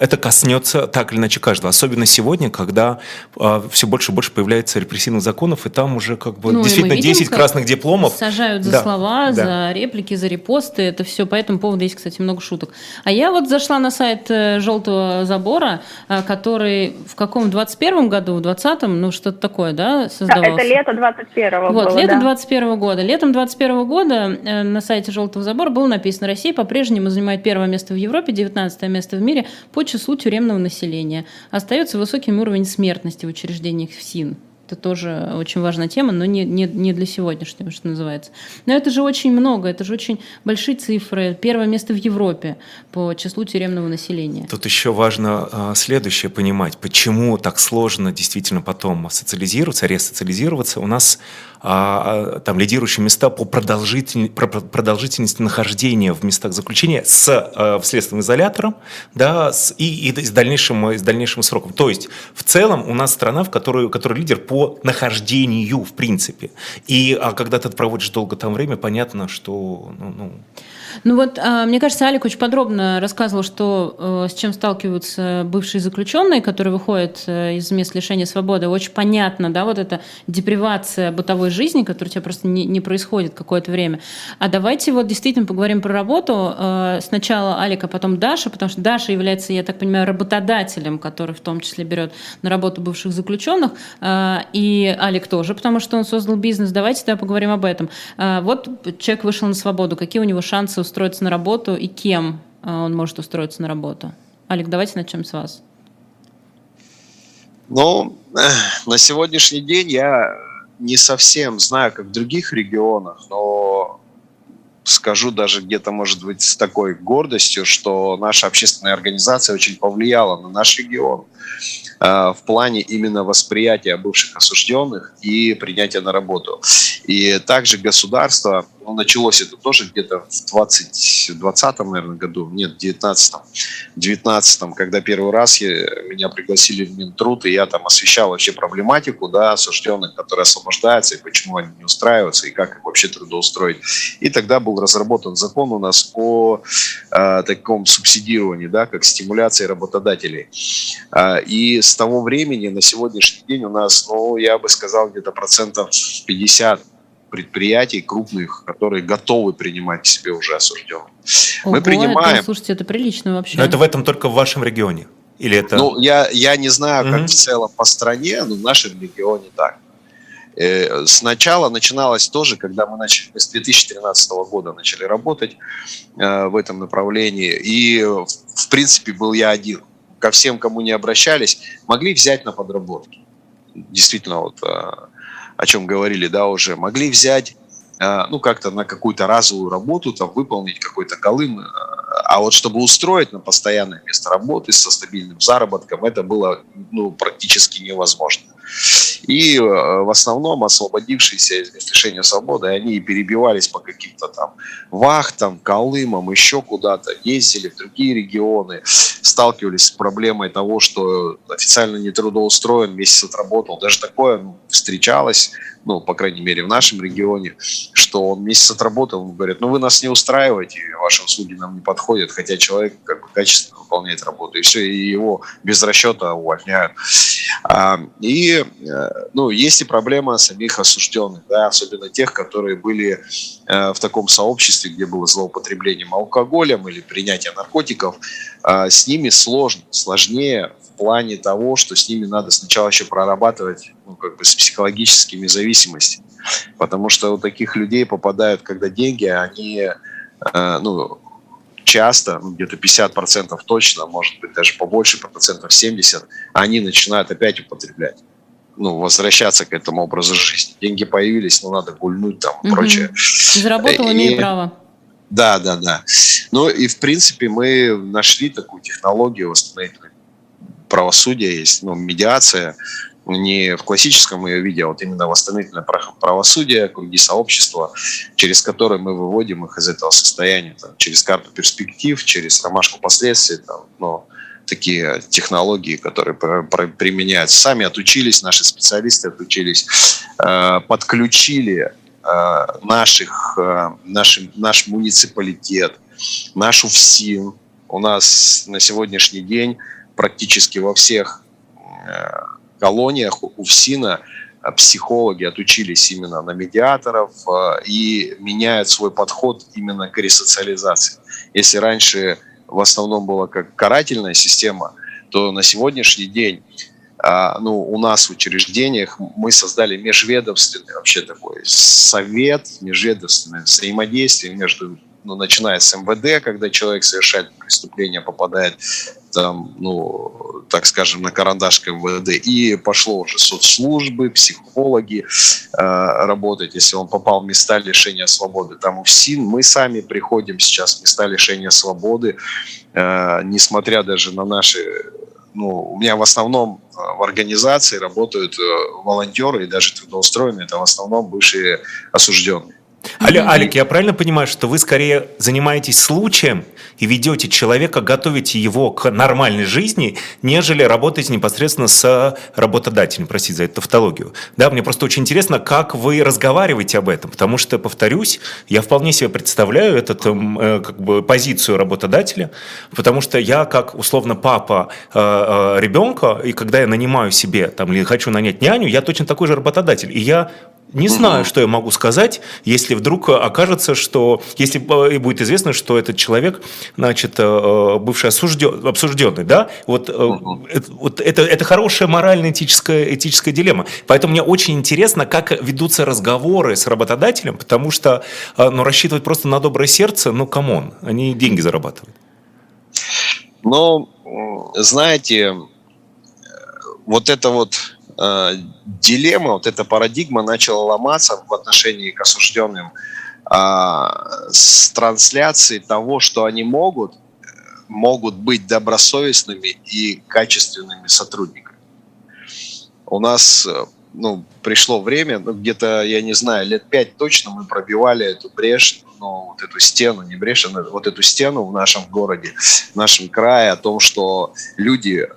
B: это коснется так или иначе каждого. Особенно сегодня, когда э, все больше и больше появляется репрессивных законов, и там уже как бы ну, действительно видим, 10 красных дипломов.
A: Сажают за да, слова, да. за реплики, за репосты. Это все по этому поводу есть, кстати, много шуток. А я вот зашла на сайт э, «Желтого забора», э, который в каком 21 году, в 20-м, ну что-то такое, да, создавался?
C: Да, это лето 21-го
A: Вот, было, лето да. 21 года. Летом 21 года э, на сайте «Желтого забора» было написано «Россия по-прежнему занимает первое место в Европе, 19 место в мире по числу тюремного населения. Остается высоким уровень смертности в учреждениях ФСИН. Это тоже очень важная тема, но не, не, не для сегодняшнего, что называется. Но это же очень много, это же очень большие цифры. Первое место в Европе по числу тюремного населения.
B: Тут еще важно а, следующее понимать, почему так сложно действительно потом социализироваться, ресоциализироваться. У нас а, а, там лидирующие места по продолжитель, продолжительности нахождения в местах заключения с а, в следственным изолятором да, с, и, и с, дальнейшим, с дальнейшим сроком. То есть в целом у нас страна, в которой, которой лидер по нахождению, в принципе. И а когда ты проводишь долго там время, понятно, что ну, ну,
A: ну вот, а, мне кажется, Алик очень подробно рассказывал, что э, с чем сталкиваются бывшие заключенные, которые выходят э, из мест лишения свободы. Очень понятно, да, вот эта депривация бытовой жизни, которая у тебя просто не, не происходит какое-то время. А давайте вот действительно поговорим про работу. Э, сначала Алика, потом Даша, потому что Даша является, я так понимаю, работодателем, который в том числе берет на работу бывших заключенных. И Алик тоже, потому что он создал бизнес. Давайте да, поговорим об этом. Вот человек вышел на свободу. Какие у него шансы устроиться на работу и кем э, он может устроиться на работу? Алик, давайте начнем с вас.
D: Ну, на сегодняшний день я не совсем знаю, как в других регионах, но скажу даже где-то, может быть, с такой гордостью, что наша общественная организация очень повлияла на наш регион в плане именно восприятия бывших осужденных и принятия на работу. И также государство ну, началось это тоже где-то в 20, 20 наверное, году, нет, в 19 19 когда первый раз я, меня пригласили в Минтруд, и я там освещал вообще проблематику, да, осужденных, которые освобождаются, и почему они не устраиваются, и как их вообще трудоустроить. И тогда был разработан закон у нас о э, таком субсидировании, да, как стимуляции работодателей. Э, и с того времени на сегодняшний день у нас, ну, я бы сказал, где-то процентов 50 предприятий крупных, которые готовы принимать к себе уже осужденных.
A: Ого, Мы принимаем... Это, слушайте, это прилично вообще.
B: Но это в этом только в вашем регионе? Или это...
D: Ну, я, я не знаю, как mm-hmm. в целом по стране, но в нашем регионе так. Э, сначала начиналось тоже, когда мы начали, с 2013 года начали работать э, в этом направлении, и в принципе был я один. Ко всем, кому не обращались, могли взять на подработки. Действительно, вот э, о чем говорили, да, уже, могли взять ну, как-то на какую-то разовую работу, там, выполнить какой-то колым, а вот чтобы устроить на постоянное место работы со стабильным заработком, это было ну, практически невозможно. И э, в основном освободившиеся из лишения свободы, они перебивались по каким-то там вахтам, Колымам, еще куда-то, ездили в другие регионы, сталкивались с проблемой того, что официально не трудоустроен, месяц отработал. Даже такое ну, встречалось ну, по крайней мере, в нашем регионе, что он месяц отработал, он говорит, ну, вы нас не устраиваете, ваши услуги нам не подходят, хотя человек как бы качественно выполняет работу, и все, и его без расчета увольняют. А, э, ну, есть и проблема самих осужденных, да, особенно тех, которые были э, в таком сообществе, где было злоупотреблением алкоголем или принятие наркотиков, а, с ними сложно, сложнее в плане того, что с ними надо сначала еще прорабатывать ну, как бы с психологическими зависимостями. Потому что у таких людей попадают, когда деньги, они э, ну, часто, ну, где-то 50% точно, может быть, даже побольше процентов 70%, они начинают опять употреблять ну, возвращаться к этому образу жизни. Деньги появились, но надо гульнуть там и угу. прочее.
A: Заработал, имею право.
D: Да, да, да. Ну и, в принципе, мы нашли такую технологию восстановительной правосудия, есть ну, медиация, не в классическом ее виде, а вот именно восстановительное правосудие, круги сообщества, через которые мы выводим их из этого состояния, там, через карту перспектив, через ромашку последствий, там, но такие технологии, которые применяются. Сами отучились, наши специалисты отучились, э, подключили э, наших, э, наш, наш муниципалитет, нашу ФСИН. У нас на сегодняшний день практически во всех колониях у ФСИНа психологи отучились именно на медиаторов и меняют свой подход именно к ресоциализации. Если раньше в основном была как карательная система, то на сегодняшний день а, ну, у нас в учреждениях мы создали межведомственный вообще такой совет, межведомственное взаимодействие между, ну, начиная с МВД, когда человек совершает преступление, попадает там, ну, так скажем, на карандаш к МВД, и пошло уже соцслужбы, психологи э, работать, если он попал в места лишения свободы. Там у ФСИН мы сами приходим сейчас в места лишения свободы, э, несмотря даже на наши ну, у меня в основном э, в организации работают э, волонтеры и даже трудоустроенные, это в основном бывшие осужденные.
B: Аля, Алик, я правильно понимаю, что вы скорее занимаетесь случаем и ведете человека, готовите его к нормальной жизни, нежели работаете непосредственно с работодателем, простите за эту тавтологию. Да, мне просто очень интересно, как вы разговариваете об этом, потому что, повторюсь, я вполне себе представляю этот, эм, э, как бы, позицию работодателя, потому что я, как условно папа э, э, ребенка, и когда я нанимаю себе там, или хочу нанять няню, я точно такой же работодатель, и я не знаю, что я могу сказать, если вдруг окажется, что, если будет известно, что этот человек, значит, э, бывший осужден, осужденный, да, вот, это, вот это, это хорошая морально-этическая этическая дилемма. Поэтому мне очень интересно, как ведутся разговоры с работодателем, потому что, э, ну, рассчитывать просто на доброе сердце, ну, come on, они деньги зарабатывают.
D: Ну, знаете, вот это вот э, дилемма, вот эта парадигма начала ломаться в отношении к осужденным э, с трансляцией того, что они могут, могут быть добросовестными и качественными сотрудниками. У нас ну, пришло время, ну, где-то, я не знаю, лет пять точно мы пробивали эту брешь, ну, вот эту стену, не брешь, а вот эту стену в нашем городе, в нашем крае о том, что люди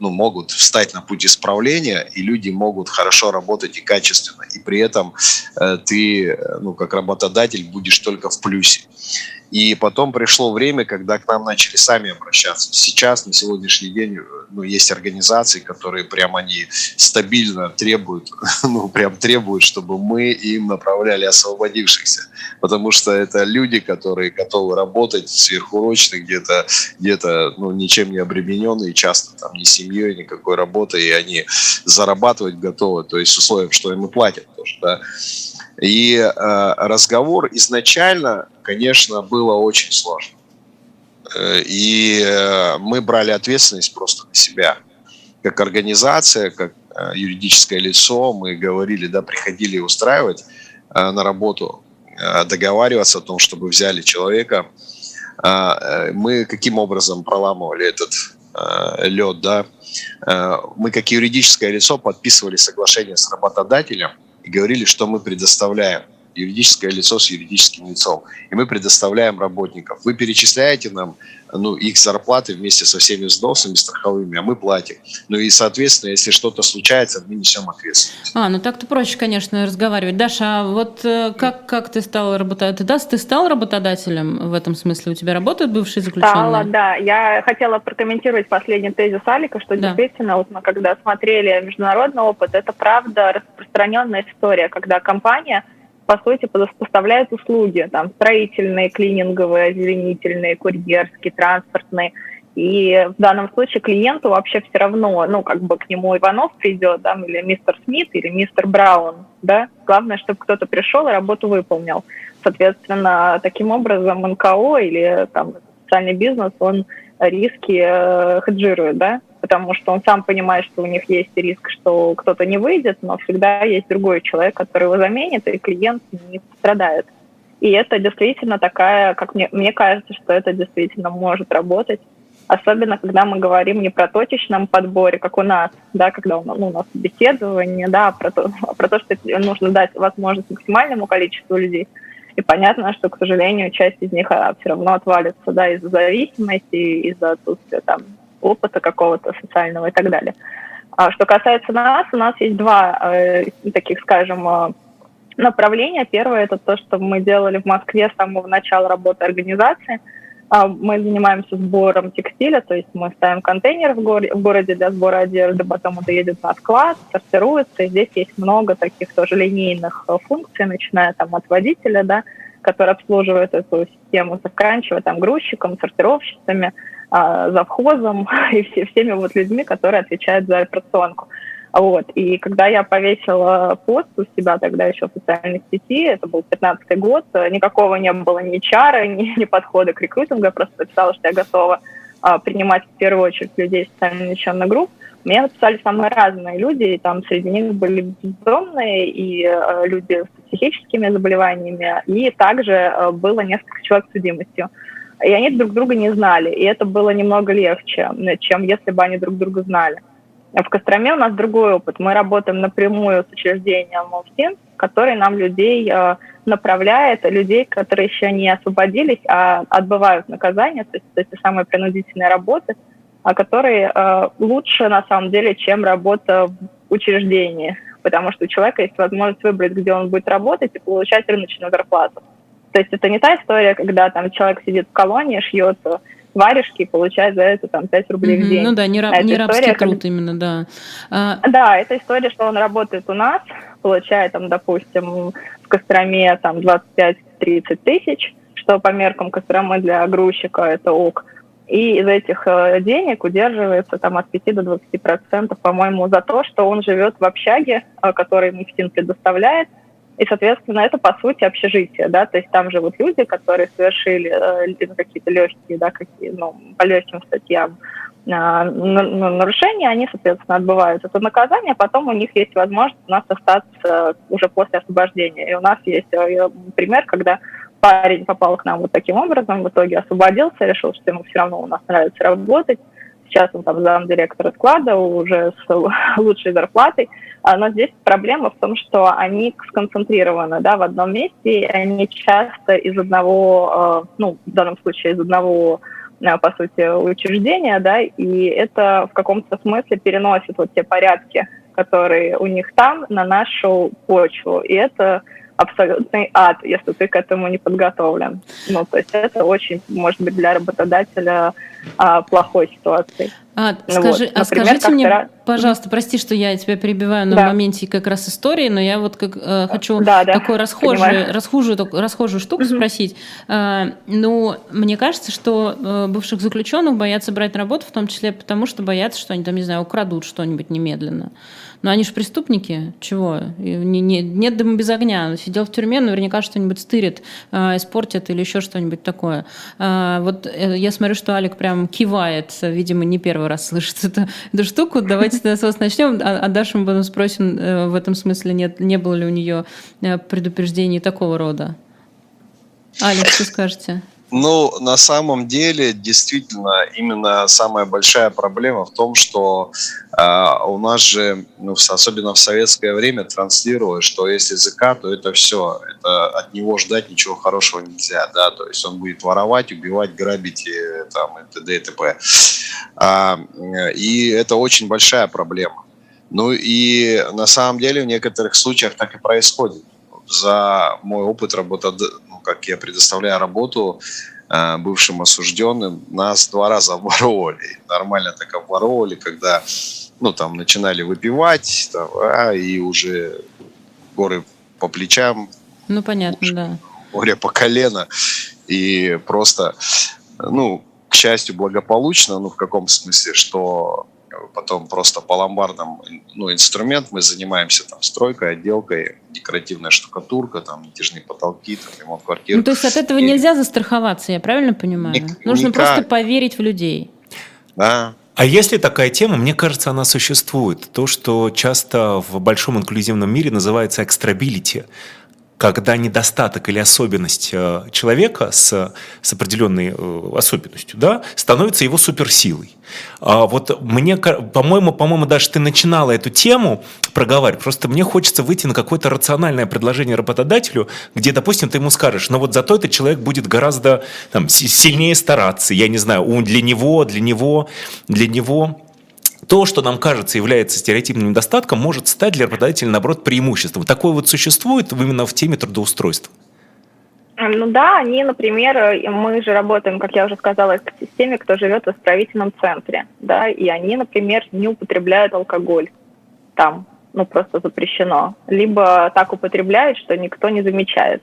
D: ну, могут встать на путь исправления, и люди могут хорошо работать и качественно, и при этом э, ты, э, ну, как работодатель, будешь только в плюсе. И потом пришло время, когда к нам начали сами обращаться. Сейчас, на сегодняшний день, ну, есть организации, которые прям они стабильно требуют, ну, прям требуют, чтобы мы им направляли освободившихся. Потому что это люди, которые готовы работать сверхурочно, где-то, где-то, ну, ничем не обремененные, часто там ни семьей, никакой работой, и они зарабатывать готовы, то есть условием, что им и платят тоже, да. И э, разговор изначально, конечно, было очень сложно. Э, и э, мы брали ответственность просто на себя. Как организация, как э, юридическое лицо, мы говорили, да, приходили устраивать на работу, договариваться о том, чтобы взяли человека. Мы каким образом проламывали этот лед, да? Мы как юридическое лицо подписывали соглашение с работодателем и говорили, что мы предоставляем – юридическое лицо с юридическим лицом. И мы предоставляем работников. Вы перечисляете нам ну, их зарплаты вместе со всеми взносами страховыми, а мы платим. Ну и, соответственно, если что-то случается, мы несем ответственность.
A: А, ну так-то проще, конечно, разговаривать. Даша, а вот э, как, как ты стал работодателем? Ты, ты стал работодателем в этом смысле? У тебя работают бывшие заключенные?
C: Стала, да. Я хотела прокомментировать последний тезис Алика, что да. действительно, вот мы когда смотрели международный опыт, это правда распространенная история, когда компания – по сути, поставляют услуги, там, строительные, клининговые, озеленительные, курьерские, транспортные. И в данном случае клиенту вообще все равно, ну, как бы к нему Иванов придет, там, или мистер Смит, или мистер Браун, да. Главное, чтобы кто-то пришел и работу выполнил. Соответственно, таким образом НКО или там социальный бизнес, он риски э, хеджирует, да, потому что он сам понимает, что у них есть риск, что кто-то не выйдет, но всегда есть другой человек, который его заменит, и клиент не пострадает. И это действительно такая, как мне, мне кажется, что это действительно может работать. Особенно, когда мы говорим не про точечном подборе, как у нас, да, когда ну, у нас беседование, да, а про то, а про то, что нужно дать возможность максимальному количеству людей. И понятно, что, к сожалению, часть из них а, все равно отвалится, да, из-за зависимости, из-за отсутствия там опыта какого-то социального и так далее. А что касается нас, у нас есть два э, таких, скажем, э, направления. Первое – это то, что мы делали в Москве с самого начала работы организации. Э, мы занимаемся сбором текстиля, то есть мы ставим контейнер в, горе, в городе для сбора одежды, потом это едет на склад, сортируется. И здесь есть много таких тоже линейных э, функций, начиная там от водителя, да, который обслуживает эту систему, заканчивая там грузчиком, сортировщицами – а, завхозом и все, всеми вот людьми, которые отвечают за операционку. Вот. И когда я повесила пост у себя тогда еще в социальной сети, это был 15 год, никакого не было ни чара, ни, ни подхода к рекрутингу, я просто написала, что я готова а, принимать в первую очередь людей социально несчастных групп. Мне написали самые разные люди, и там среди них были бездомные и э, люди с психическими заболеваниями, и также э, было несколько человек с судимостью и они друг друга не знали, и это было немного легче, чем если бы они друг друга знали. В Костроме у нас другой опыт. Мы работаем напрямую с учреждением МОВСИН, который нам людей э, направляет, людей, которые еще не освободились, а отбывают наказание, то есть эти самые принудительные работы, а которые э, лучше на самом деле, чем работа в учреждении, потому что у человека есть возможность выбрать, где он будет работать и получать рыночную зарплату. То есть это не та история, когда там человек сидит в колонии, шьет варежки и получает за это там 5 рублей mm-hmm. в день.
A: Ну да, не, раб, не рабский история, труд именно, да.
C: А... Да, это история, что он работает у нас, получает там, допустим, в Костроме там 25-30 тысяч, что по меркам Костромы для грузчика это ок. И из этих э, денег удерживается там от 5 до 20 процентов, по-моему, за то, что он живет в общаге, э, который МИФТИН предоставляет, и, соответственно, это, по сути, общежитие, да, то есть там живут люди, которые совершили э, какие-то легкие, да, какие, ну, по легким статьям э, нарушения, они, соответственно, отбывают это наказание, потом у них есть возможность у нас остаться уже после освобождения. И у нас есть э, пример, когда парень попал к нам вот таким образом, в итоге освободился, решил, что ему все равно у нас нравится работать, сейчас он там замдиректора склада уже с лучшей зарплатой, а, но здесь проблема в том, что они сконцентрированы да, в одном месте, и они часто из одного, а, ну, в данном случае из одного а, по сути, учреждения, да, и это в каком-то смысле переносит вот те порядки, которые у них там, на нашу почву. И это абсолютный ад, если ты к этому не подготовлен. Ну, то есть это очень, может быть, для работодателя а, плохой ситуацией.
A: А, ну скажи, вот, а скажите мне, раз... пожалуйста, прости, что я тебя перебиваю на да. моменте как раз истории, но я вот как э, хочу да, да, такой расхожий, расхожую, расхожую штуку угу. спросить. Э, ну, мне кажется, что э, бывших заключенных боятся брать на работу, в том числе потому, что боятся, что они там, не знаю, украдут что-нибудь немедленно. Но они же преступники, чего? Не, не, нет дыма без огня. Сидел в тюрьме, наверняка что-нибудь стырит, э, испортит или еще что-нибудь такое. Э, вот э, я смотрю, что Алик прям кивает, видимо, не первый раз слышит эту, эту штуку. Давайте с вас начнем, а, а Дашу мы потом спросим в этом смысле, нет, не было ли у нее предупреждений такого рода. Алекс, что скажете?
D: Ну, на самом деле, действительно, именно самая большая проблема в том, что э, у нас же, ну, особенно в советское время, транслировалось, что если языка, то это все, это от него ждать ничего хорошего нельзя, да, то есть он будет воровать, убивать, грабить и, там, и т.д. и т.п. А, и это очень большая проблема. Ну и на самом деле в некоторых случаях так и происходит. За мой опыт работы как я предоставляю работу э, бывшим осужденным, нас два раза обворовывали. Нормально так обворовывали, когда ну, там, начинали выпивать, там, а, и уже горы по плечам.
A: Ну, понятно, да.
D: Море по колено. И просто, ну, к счастью, благополучно, ну, в каком смысле, что потом просто по ломбардам ну, инструмент, мы занимаемся там стройкой, отделкой, декоративная штукатурка, там натяжные потолки, там, ремонт квартир.
A: Ну, то есть от этого и... нельзя застраховаться, я правильно понимаю? Ник- Нужно никак. просто поверить в людей.
B: Да, а если такая тема, мне кажется, она существует. То, что часто в большом инклюзивном мире называется экстрабилити когда недостаток или особенность э, человека с, с определенной э, особенностью да, становится его суперсилой. А вот мне, по-моему, по-моему, даже ты начинала эту тему проговаривать. Просто мне хочется выйти на какое-то рациональное предложение работодателю, где, допустим, ты ему скажешь, но вот зато этот человек будет гораздо там, сильнее стараться, я не знаю, для него, для него, для него то, что нам кажется является стереотипным недостатком, может стать для работодателя, наоборот, преимуществом. Такое вот существует именно в теме трудоустройства?
C: Ну да, они, например, мы же работаем, как я уже сказала, в системе, кто живет в исправительном центре, да, и они, например, не употребляют алкоголь там, ну просто запрещено, либо так употребляют, что никто не замечает.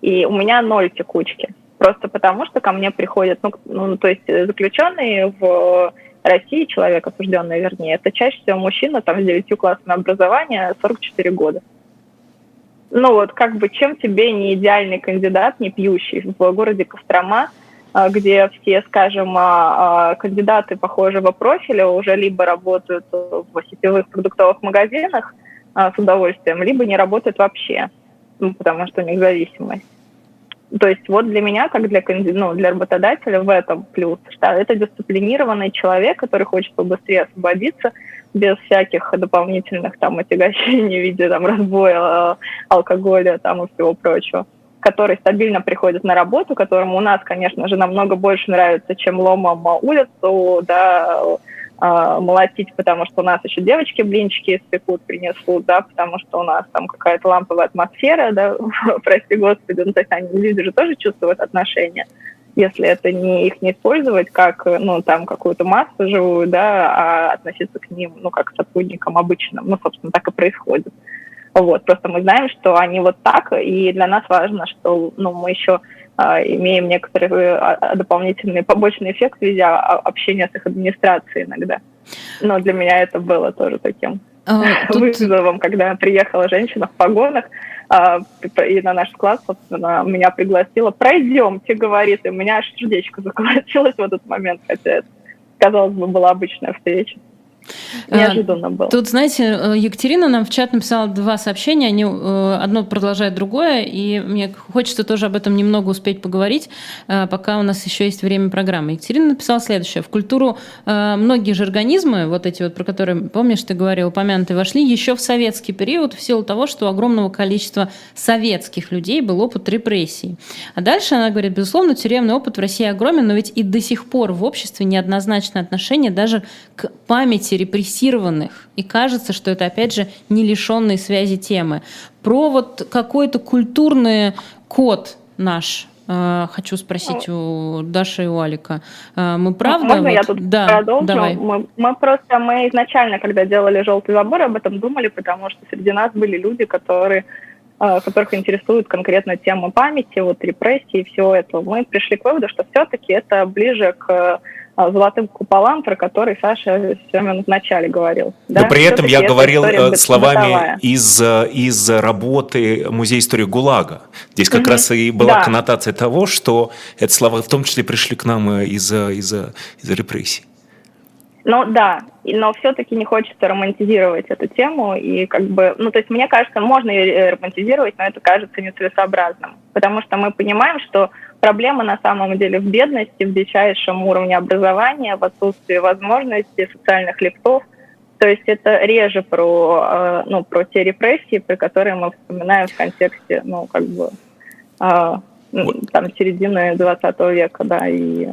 C: И у меня ноль текучки, просто потому что ко мне приходят, ну, ну то есть заключенные в России, человек осужденный, вернее, это чаще всего мужчина там с 9 классами образования, 44 года. Ну вот, как бы, чем тебе не идеальный кандидат, не пьющий в городе Кострома, а, где все, скажем, а, а, кандидаты похожего профиля уже либо работают в сетевых продуктовых магазинах с удовольствием, либо не работают вообще, ну, потому что у них зависимость. То есть вот для меня, как для, ну, для работодателя, в этом плюс, что это дисциплинированный человек, который хочет побыстрее освободиться, без всяких дополнительных там отягощений в виде там разбоя, алкоголя там и всего прочего который стабильно приходит на работу, которому у нас, конечно же, намного больше нравится, чем ломом улицу, да, э, молотить, потому что у нас еще девочки блинчики испекут, принесут, да, потому что у нас там какая-то ламповая атмосфера, да, прости господи, ну, то есть они, люди же тоже чувствуют отношения, если это не их не использовать как, ну, там, какую-то массу живую, да, а относиться к ним, ну, как к сотрудникам обычным, ну, собственно, так и происходит. Вот, просто мы знаем, что они вот так, и для нас важно, что, ну, мы еще а, имеем некоторые а, дополнительные побочные эффекты в виде общения с их администрацией иногда. Но для меня это было тоже таким а, тут... вызовом, когда приехала женщина в погонах, а, и на наш класс, собственно, меня пригласила. Пройдемте, говорит, и у меня аж сердечко заколотилось в этот момент, хотя это, казалось бы, была обычная встреча. Неожиданно было.
A: Тут, знаете, э, Екатерина нам в чат написала два сообщения, они э, одно продолжает другое, и мне хочется тоже об этом немного успеть поговорить, э, пока у нас еще есть время программы. Екатерина написала следующее. В культуру многие же организмы, вот эти вот, про которые, помнишь, ты говорил, упомянутые, вошли еще в советский период в силу того, что у огромного количества советских людей был опыт репрессий. А дальше она говорит, безусловно, тюремный опыт в России огромен, но ведь и до сих пор в обществе неоднозначное отношение даже к памяти памяти репрессированных. И кажется, что это, опять же, не лишенные связи темы. Про вот какой-то культурный код наш, э, хочу спросить ну, у Даши и у Алика. Э, мы правда...
C: Можно вот, я тут да, продолжу? Давай. Мы, мы просто, мы изначально, когда делали «Желтый забор», об этом думали, потому что среди нас были люди, которые которых интересует конкретно тема памяти, вот репрессии и всего этого, мы пришли к выводу, что все-таки это ближе к золотым куполам, про который Саша все время в начале говорил.
B: Да? Но при этом я говорил э, словами из, э, из работы Музея истории ГУЛАГа. Здесь как угу. раз и была да. коннотация того, что эти слова в том числе пришли к нам из-за из из репрессий.
C: Ну да, но все-таки не хочется романтизировать эту тему. И как бы, ну то есть мне кажется, можно ее романтизировать, но это кажется нецелесообразным. Потому что мы понимаем, что проблема на самом деле в бедности, в дичайшем уровне образования, в отсутствии возможностей социальных лифтов. То есть это реже про, э, ну, про те репрессии, про которые мы вспоминаем в контексте, ну, как бы, э, там, середины 20 века, да, и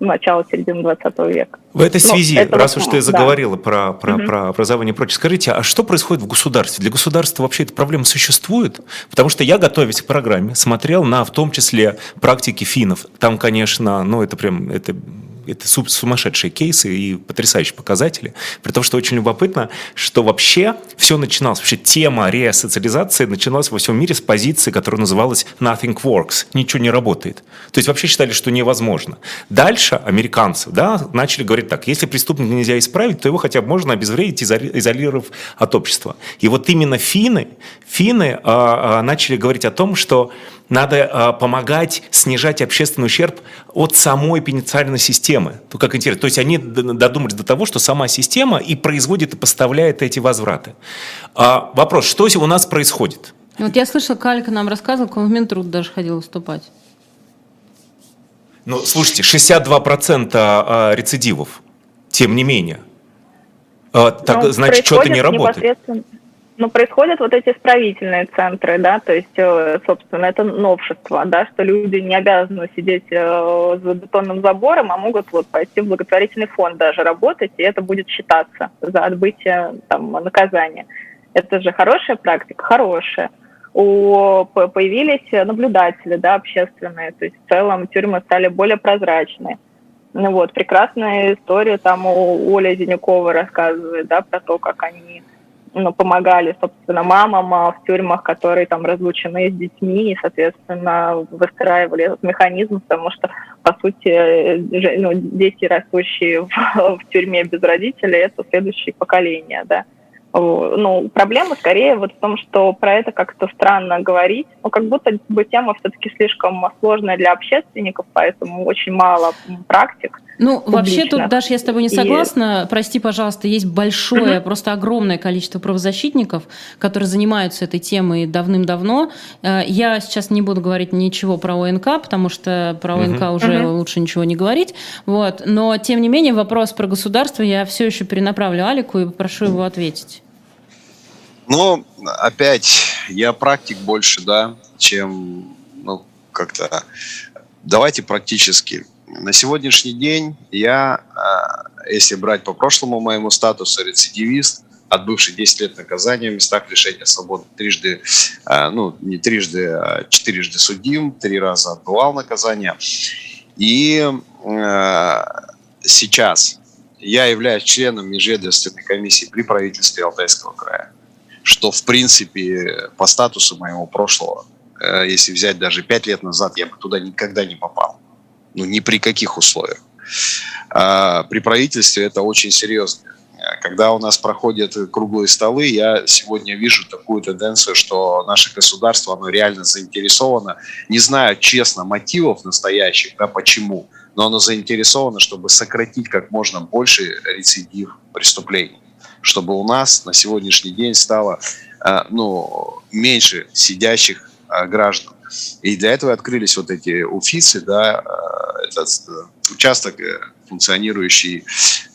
C: начала середины 20 века.
B: В этой ну, связи, это раз уж ты заговорила да. про, про, угу. про образование и прочее, скажите, а что происходит в государстве? Для государства вообще эта проблема существует? Потому что я, готовясь к программе, смотрел на, в том числе, практики финнов. Там, конечно, ну это прям, это это сумасшедшие кейсы и потрясающие показатели. При том, что очень любопытно, что вообще все начиналось, вообще тема реасоциализации начиналась во всем мире с позиции, которая называлась «nothing works», ничего не работает. То есть вообще считали, что невозможно. Дальше американцы да, начали говорить так, если преступника нельзя исправить, то его хотя бы можно обезвредить, изолировав от общества. И вот именно финны, финны а, а, начали говорить о том, что надо э, помогать снижать общественный ущерб от самой пенитенциарной системы. То как интересно. То есть они додумались до того, что сама система и производит и поставляет эти возвраты. А, вопрос, что у нас происходит?
A: Вот я слышала, Калька нам рассказывал, как он в Минтруд даже ходил выступать.
B: Ну, слушайте, 62% а, рецидивов, тем не менее. А, так, ну, значит, что-то не работает.
C: Ну, происходят вот эти исправительные центры, да, то есть, э, собственно, это новшество, да, что люди не обязаны сидеть э, за бетонным забором, а могут вот пойти в благотворительный фонд даже работать, и это будет считаться за отбытие там, наказания. Это же хорошая практика, хорошая. У, появились наблюдатели, да, общественные, то есть в целом тюрьмы стали более прозрачные. Ну вот, прекрасная история там Оля Зинюкова рассказывает, да, про то, как они ну, помогали, собственно, мамам а, в тюрьмах, которые там разлучены с детьми, и, соответственно, выстраивали этот механизм, потому что, по сути, ну, дети, растущие в, в тюрьме без родителей, это следующее поколение, да. Ну, проблема скорее вот в том, что про это как-то странно говорить, ну, как будто бы тема все-таки слишком сложная для общественников, поэтому очень мало практик.
A: Ну, публично. вообще тут, Даша, я с тобой не согласна. И... Прости, пожалуйста, есть большое, угу. просто огромное количество правозащитников, которые занимаются этой темой давным-давно. Э, я сейчас не буду говорить ничего про ОНК, потому что про ОНК угу. уже угу. лучше ничего не говорить. Вот. Но, тем не менее, вопрос про государство я все еще перенаправлю Алику и попрошу его ответить.
D: Ну, опять, я практик больше, да, чем, ну, как-то... Давайте практически. На сегодняшний день я, а, если брать по прошлому моему статусу рецидивист, отбывший 10 лет наказания в местах лишения свободы, трижды, а, ну, не трижды, а четырежды судим, три раза отбывал наказание. И сейчас я являюсь членом межведомственной комиссии при правительстве Алтайского края что, в принципе, по статусу моего прошлого, э, если взять даже пять лет назад, я бы туда никогда не попал. Ну, ни при каких условиях. А при правительстве это очень серьезно. Когда у нас проходят круглые столы, я сегодня вижу такую тенденцию, что наше государство, оно реально заинтересовано, не знаю честно мотивов настоящих, да, почему, но оно заинтересовано, чтобы сократить как можно больше рецидив преступлений чтобы у нас на сегодняшний день стало э, ну, меньше сидящих э, граждан. И для этого открылись вот эти уфисы, да, э, этот участок функционирующий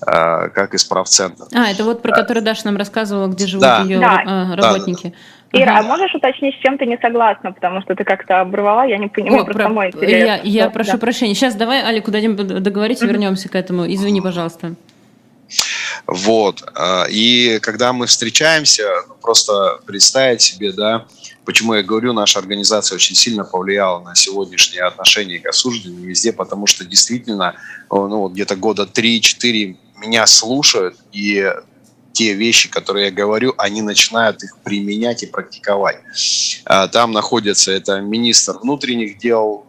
D: как исправцентр.
A: А, это вот про который Даша нам рассказывала, где живут да. ее да. работники.
C: Да. Ира, ага. а можешь уточнить, с чем ты не согласна? Потому что ты как-то оборвала, я не понимаю, О, просто про... мой интерес.
A: Я, я прошу да. прощения. Сейчас давай, Алику, дадим договорить, вернемся к этому. Извини, пожалуйста.
D: Вот. А, и когда мы встречаемся, ну, просто представить себе, да, почему я говорю, наша организация очень сильно повлияла на сегодняшние отношения к осужденным везде, потому что действительно, ну, где-то года 3-4 меня слушают, и те вещи, которые я говорю, они начинают их применять и практиковать. А, там находится это министр внутренних дел,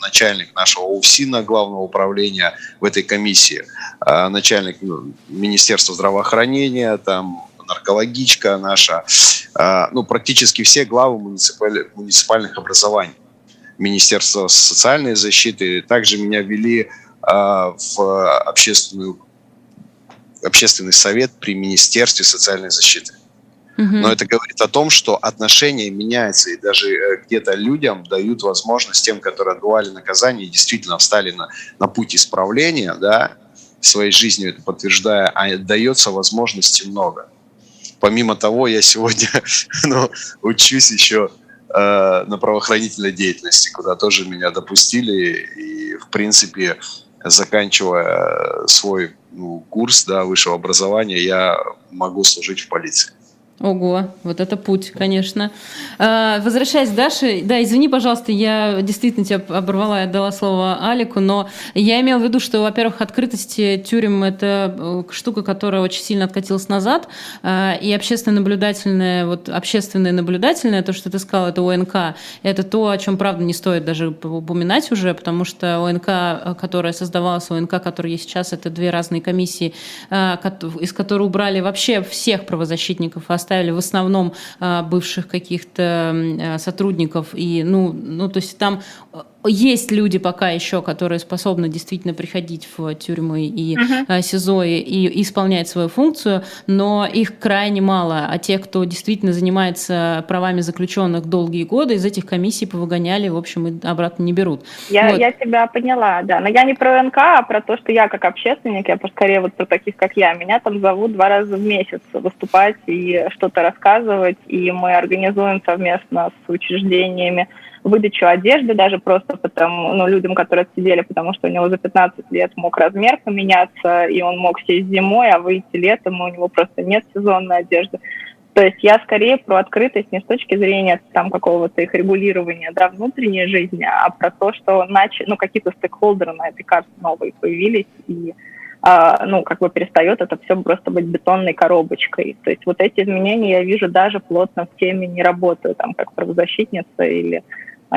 D: начальник нашего УФСИНа, главного управления в этой комиссии, а, начальник ну, Министерства здравоохранения, там наркологичка наша, а, ну, практически все главы муниципаль... муниципальных образований. Министерство социальной защиты. Также меня ввели в общественную общественный совет при Министерстве социальной защиты. Но это говорит о том, что отношения меняются, и даже э, где-то людям дают возможность тем, которые отбывали наказание и действительно встали на, на путь исправления, да, своей жизнью это подтверждая, а дается возможности много. Помимо того, я сегодня ну, учусь еще э, на правоохранительной деятельности, куда тоже меня допустили, и, в принципе, заканчивая свой ну, курс да, высшего образования, я могу служить в полиции.
A: Ого, вот это путь, конечно. А, возвращаясь к Даше, да, извини, пожалуйста, я действительно тебя оборвала и отдала слово Алику, но я имела в виду, что, во-первых, открытость тюрем – это э, штука, которая очень сильно откатилась назад, а, и общественно наблюдательное, вот общественное наблюдательное, то, что ты сказал, это ОНК, это то, о чем, правда, не стоит даже упоминать уже, потому что ОНК, которая создавалась, ОНК, которая есть сейчас, это две разные комиссии, а, из которой убрали вообще всех правозащитников, оставили в основном а, бывших каких-то сотрудников. И, ну, ну, то есть там есть люди пока еще, которые способны действительно приходить в тюрьмы и uh-huh. СИЗО и, и исполнять свою функцию, но их крайне мало. А те, кто действительно занимается правами заключенных долгие годы, из этих комиссий повыгоняли, в общем, и обратно не берут.
C: Я, вот. я тебя поняла, да. Но я не про НК, а про то, что я как общественник, я скорее вот про таких, как я. Меня там зовут два раза в месяц выступать и что-то рассказывать, и мы организуем совместно с учреждениями выдачу одежды даже просто потому, ну, людям, которые сидели, потому что у него за 15 лет мог размер поменяться, и он мог сесть зимой, а выйти летом, и у него просто нет сезонной одежды. То есть я скорее про открытость не с точки зрения там какого-то их регулирования да, внутренней жизни, а про то, что начали, ну, какие-то стейкхолдеры на этой карте новые появились, и а, ну, как бы перестает это все просто быть бетонной коробочкой. То есть вот эти изменения я вижу даже плотно в теме не работаю, там, как правозащитница или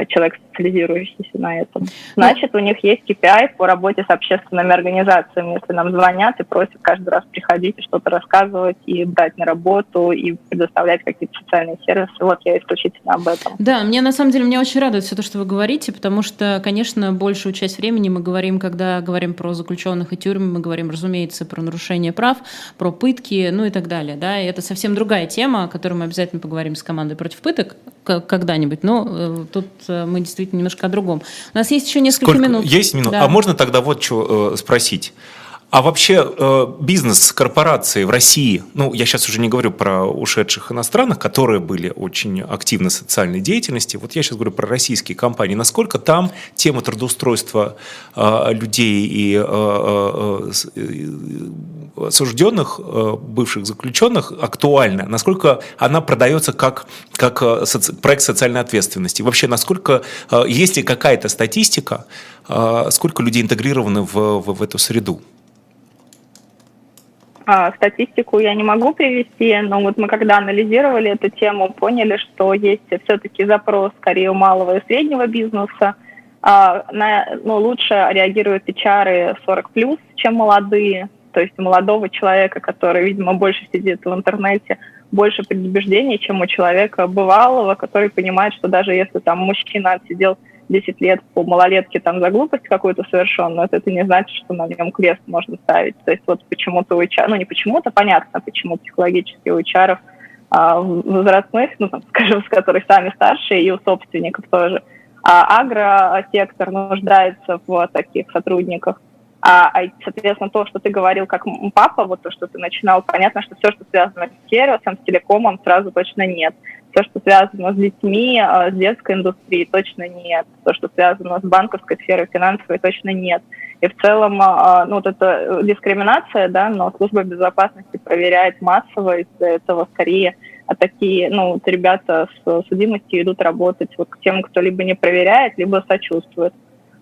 C: человек, специализирующийся на этом. Значит, у них есть KPI по работе с общественными организациями. Если нам звонят и просят каждый раз приходить и что-то рассказывать, и брать на работу, и предоставлять какие-то социальные сервисы, вот я исключительно об этом.
A: Да, мне на самом деле, мне очень радует все то, что вы говорите, потому что, конечно, большую часть времени мы говорим, когда говорим про заключенных и тюрьмы, мы говорим, разумеется, про нарушение прав, про пытки, ну и так далее, да, и это совсем другая тема, о которой мы обязательно поговорим с командой против пыток когда-нибудь, но э, тут Э, мы действительно немножко о другом. У нас есть еще несколько
B: Сколько?
A: минут.
B: Есть минут. Да. А можно тогда вот что э, спросить? А вообще бизнес корпорации в России, ну, я сейчас уже не говорю про ушедших иностранных, которые были очень активны в социальной деятельности, вот я сейчас говорю про российские компании, насколько там тема трудоустройства людей и осужденных, э, бывших заключенных актуальна, насколько она продается как, как э, соци проект социальной ответственности, вообще насколько, э, есть ли какая-то статистика, сколько людей интегрированы в, в, в эту среду?
C: А, статистику я не могу привести, но вот мы когда анализировали эту тему, поняли, что есть все-таки запрос скорее у малого и среднего бизнеса. А, на, ну, лучше реагируют HR 40 плюс, чем молодые. То есть у молодого человека, который, видимо, больше сидит в интернете, больше предубеждений, чем у человека бывалого, который понимает, что даже если там мужчина отсидел 10 лет по малолетке там за глупость какую-то совершенную, это не значит, что на нем крест можно ставить. То есть вот почему-то у HR, ну не почему-то, понятно, почему психологически у HR а, возрастных, ну там, скажем, с которых сами старшие, и у собственников тоже, а агросектор нуждается в таких сотрудниках. А, а, соответственно, то, что ты говорил как папа, вот то, что ты начинал, понятно, что все, что связано с сервисом, с телекомом, сразу точно нет. Все, что связано с детьми, а, с детской индустрией, точно нет. То, что связано с банковской сферой, финансовой, точно нет. И в целом, а, ну, вот эта дискриминация, да, но служба безопасности проверяет массово, из-за этого скорее а такие, ну, вот ребята с судимостью идут работать вот к тем, кто либо не проверяет, либо сочувствует.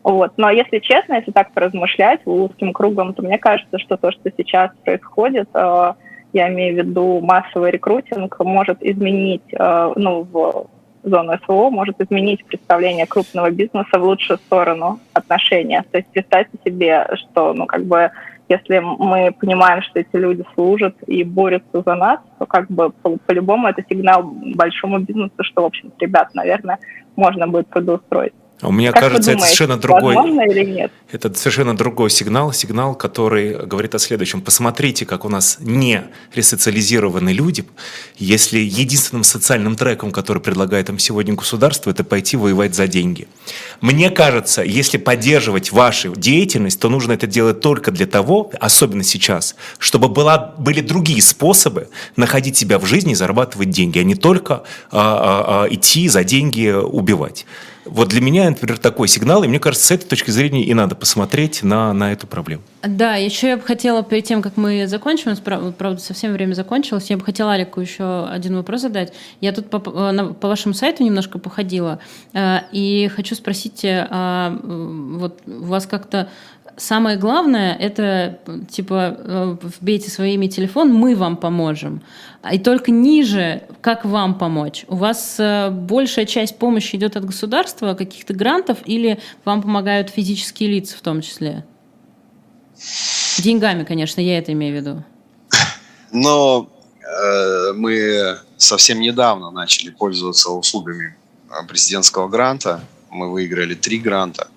C: Вот. Но если честно, если так поразмышлять узким кругом, то мне кажется, что то, что сейчас происходит, э, я имею в виду массовый рекрутинг, может изменить, э, ну, в зону СВО, может изменить представление крупного бизнеса в лучшую сторону отношения. То есть представьте себе, что, ну, как бы, если мы понимаем, что эти люди служат и борются за нас, то как бы по-любому это сигнал большому бизнесу, что, в общем ребят, наверное, можно будет трудоустроить.
B: У меня как кажется, это совершенно другой. или нет? Это совершенно другой сигнал, сигнал, который говорит о следующем. Посмотрите, как у нас не ресоциализированы люди, если единственным социальным треком, который предлагает им сегодня государство, это пойти воевать за деньги. Мне кажется, если поддерживать вашу деятельность, то нужно это делать только для того, особенно сейчас, чтобы была, были другие способы находить себя в жизни и зарабатывать деньги, а не только а, а, а, идти за деньги убивать. Вот для меня, например, такой сигнал, и мне кажется, с этой точки зрения и надо посмотреть на, на эту проблему.
A: Да, еще я бы хотела, перед тем, как мы закончим, правда, совсем время закончилось, я бы хотела Алику еще один вопрос задать. Я тут по, по вашему сайту немножко походила, э, и хочу спросить, а, вот у вас как-то самое главное это типа э, вбейте своими телефон, мы вам поможем. И только ниже, как вам помочь. У вас э, большая часть помощи идет от государства, каких-то грантов, или вам помогают физические лица в том числе? Деньгами, конечно, я это имею в виду.
D: Но э, мы совсем недавно начали пользоваться услугами президентского гранта. Мы выиграли три гранта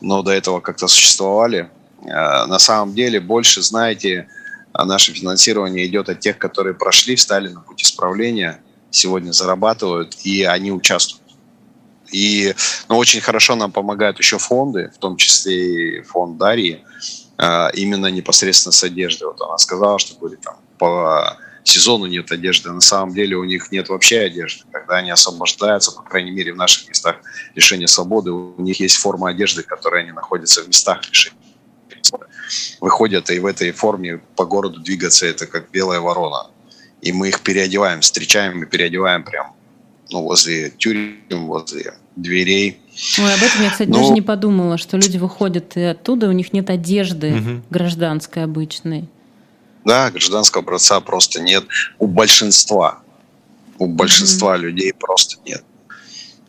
D: но до этого как-то существовали. Э, на самом деле больше, знаете, наше финансирование идет от тех, которые прошли, встали на путь исправления, сегодня зарабатывают, и они участвуют. И ну, очень хорошо нам помогают еще фонды, в том числе и фонд Дарьи, э, именно непосредственно с одеждой. Вот она сказала, что будет там по сезону нет одежды, на самом деле у них нет вообще одежды. Когда они освобождаются, по крайней мере, в наших местах лишения свободы, у них есть форма одежды, которая они находятся в местах лишения выходят и в этой форме по городу двигаться это как белая ворона. И мы их переодеваем, встречаем и переодеваем прям ну, возле тюрем, возле дверей.
A: Ой, об этом я, кстати, ну, даже не подумала, что люди выходят и оттуда, у них нет одежды угу. гражданской обычной.
D: Да, гражданского образца просто нет у большинства. У большинства mm-hmm. людей просто нет.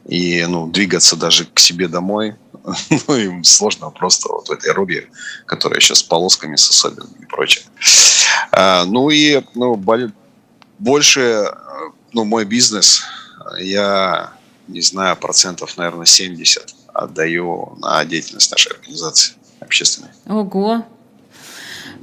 D: И ну, двигаться даже к себе домой, ну, им сложно просто вот в этой рубе, которая сейчас с полосками, с особенными и прочее. А, ну и ну, больше, ну, мой бизнес, я не знаю, процентов, наверное, 70 отдаю на деятельность нашей организации общественной.
A: Ого,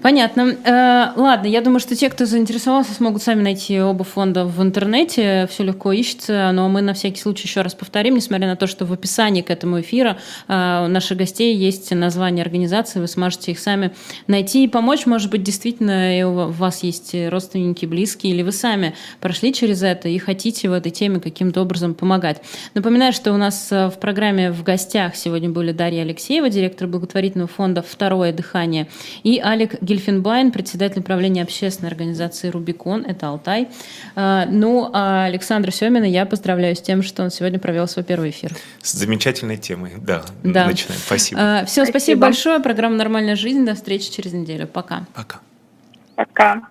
A: Понятно. Э, ладно, я думаю, что те, кто заинтересовался, смогут сами найти оба фонда в интернете. Все легко ищется, но мы на всякий случай еще раз повторим, несмотря на то, что в описании к этому эфиру э, у наших гостей есть название организации, вы сможете их сами найти и помочь. Может быть, действительно, и у вас есть родственники, близкие, или вы сами прошли через это и хотите в этой теме каким-то образом помогать. Напоминаю, что у нас э, в программе в гостях сегодня были Дарья Алексеева, директор благотворительного фонда «Второе дыхание», и Алик Гельфенбайн, председатель правления общественной организации «Рубикон», это Алтай. А, ну, а Александра Семина я поздравляю с тем, что он сегодня провел свой первый эфир.
B: С замечательной темой, да. да. Начинаем. Спасибо.
A: А, Все, спасибо, спасибо большое. Программа «Нормальная жизнь». До встречи через неделю. Пока.
B: Пока.
C: Пока.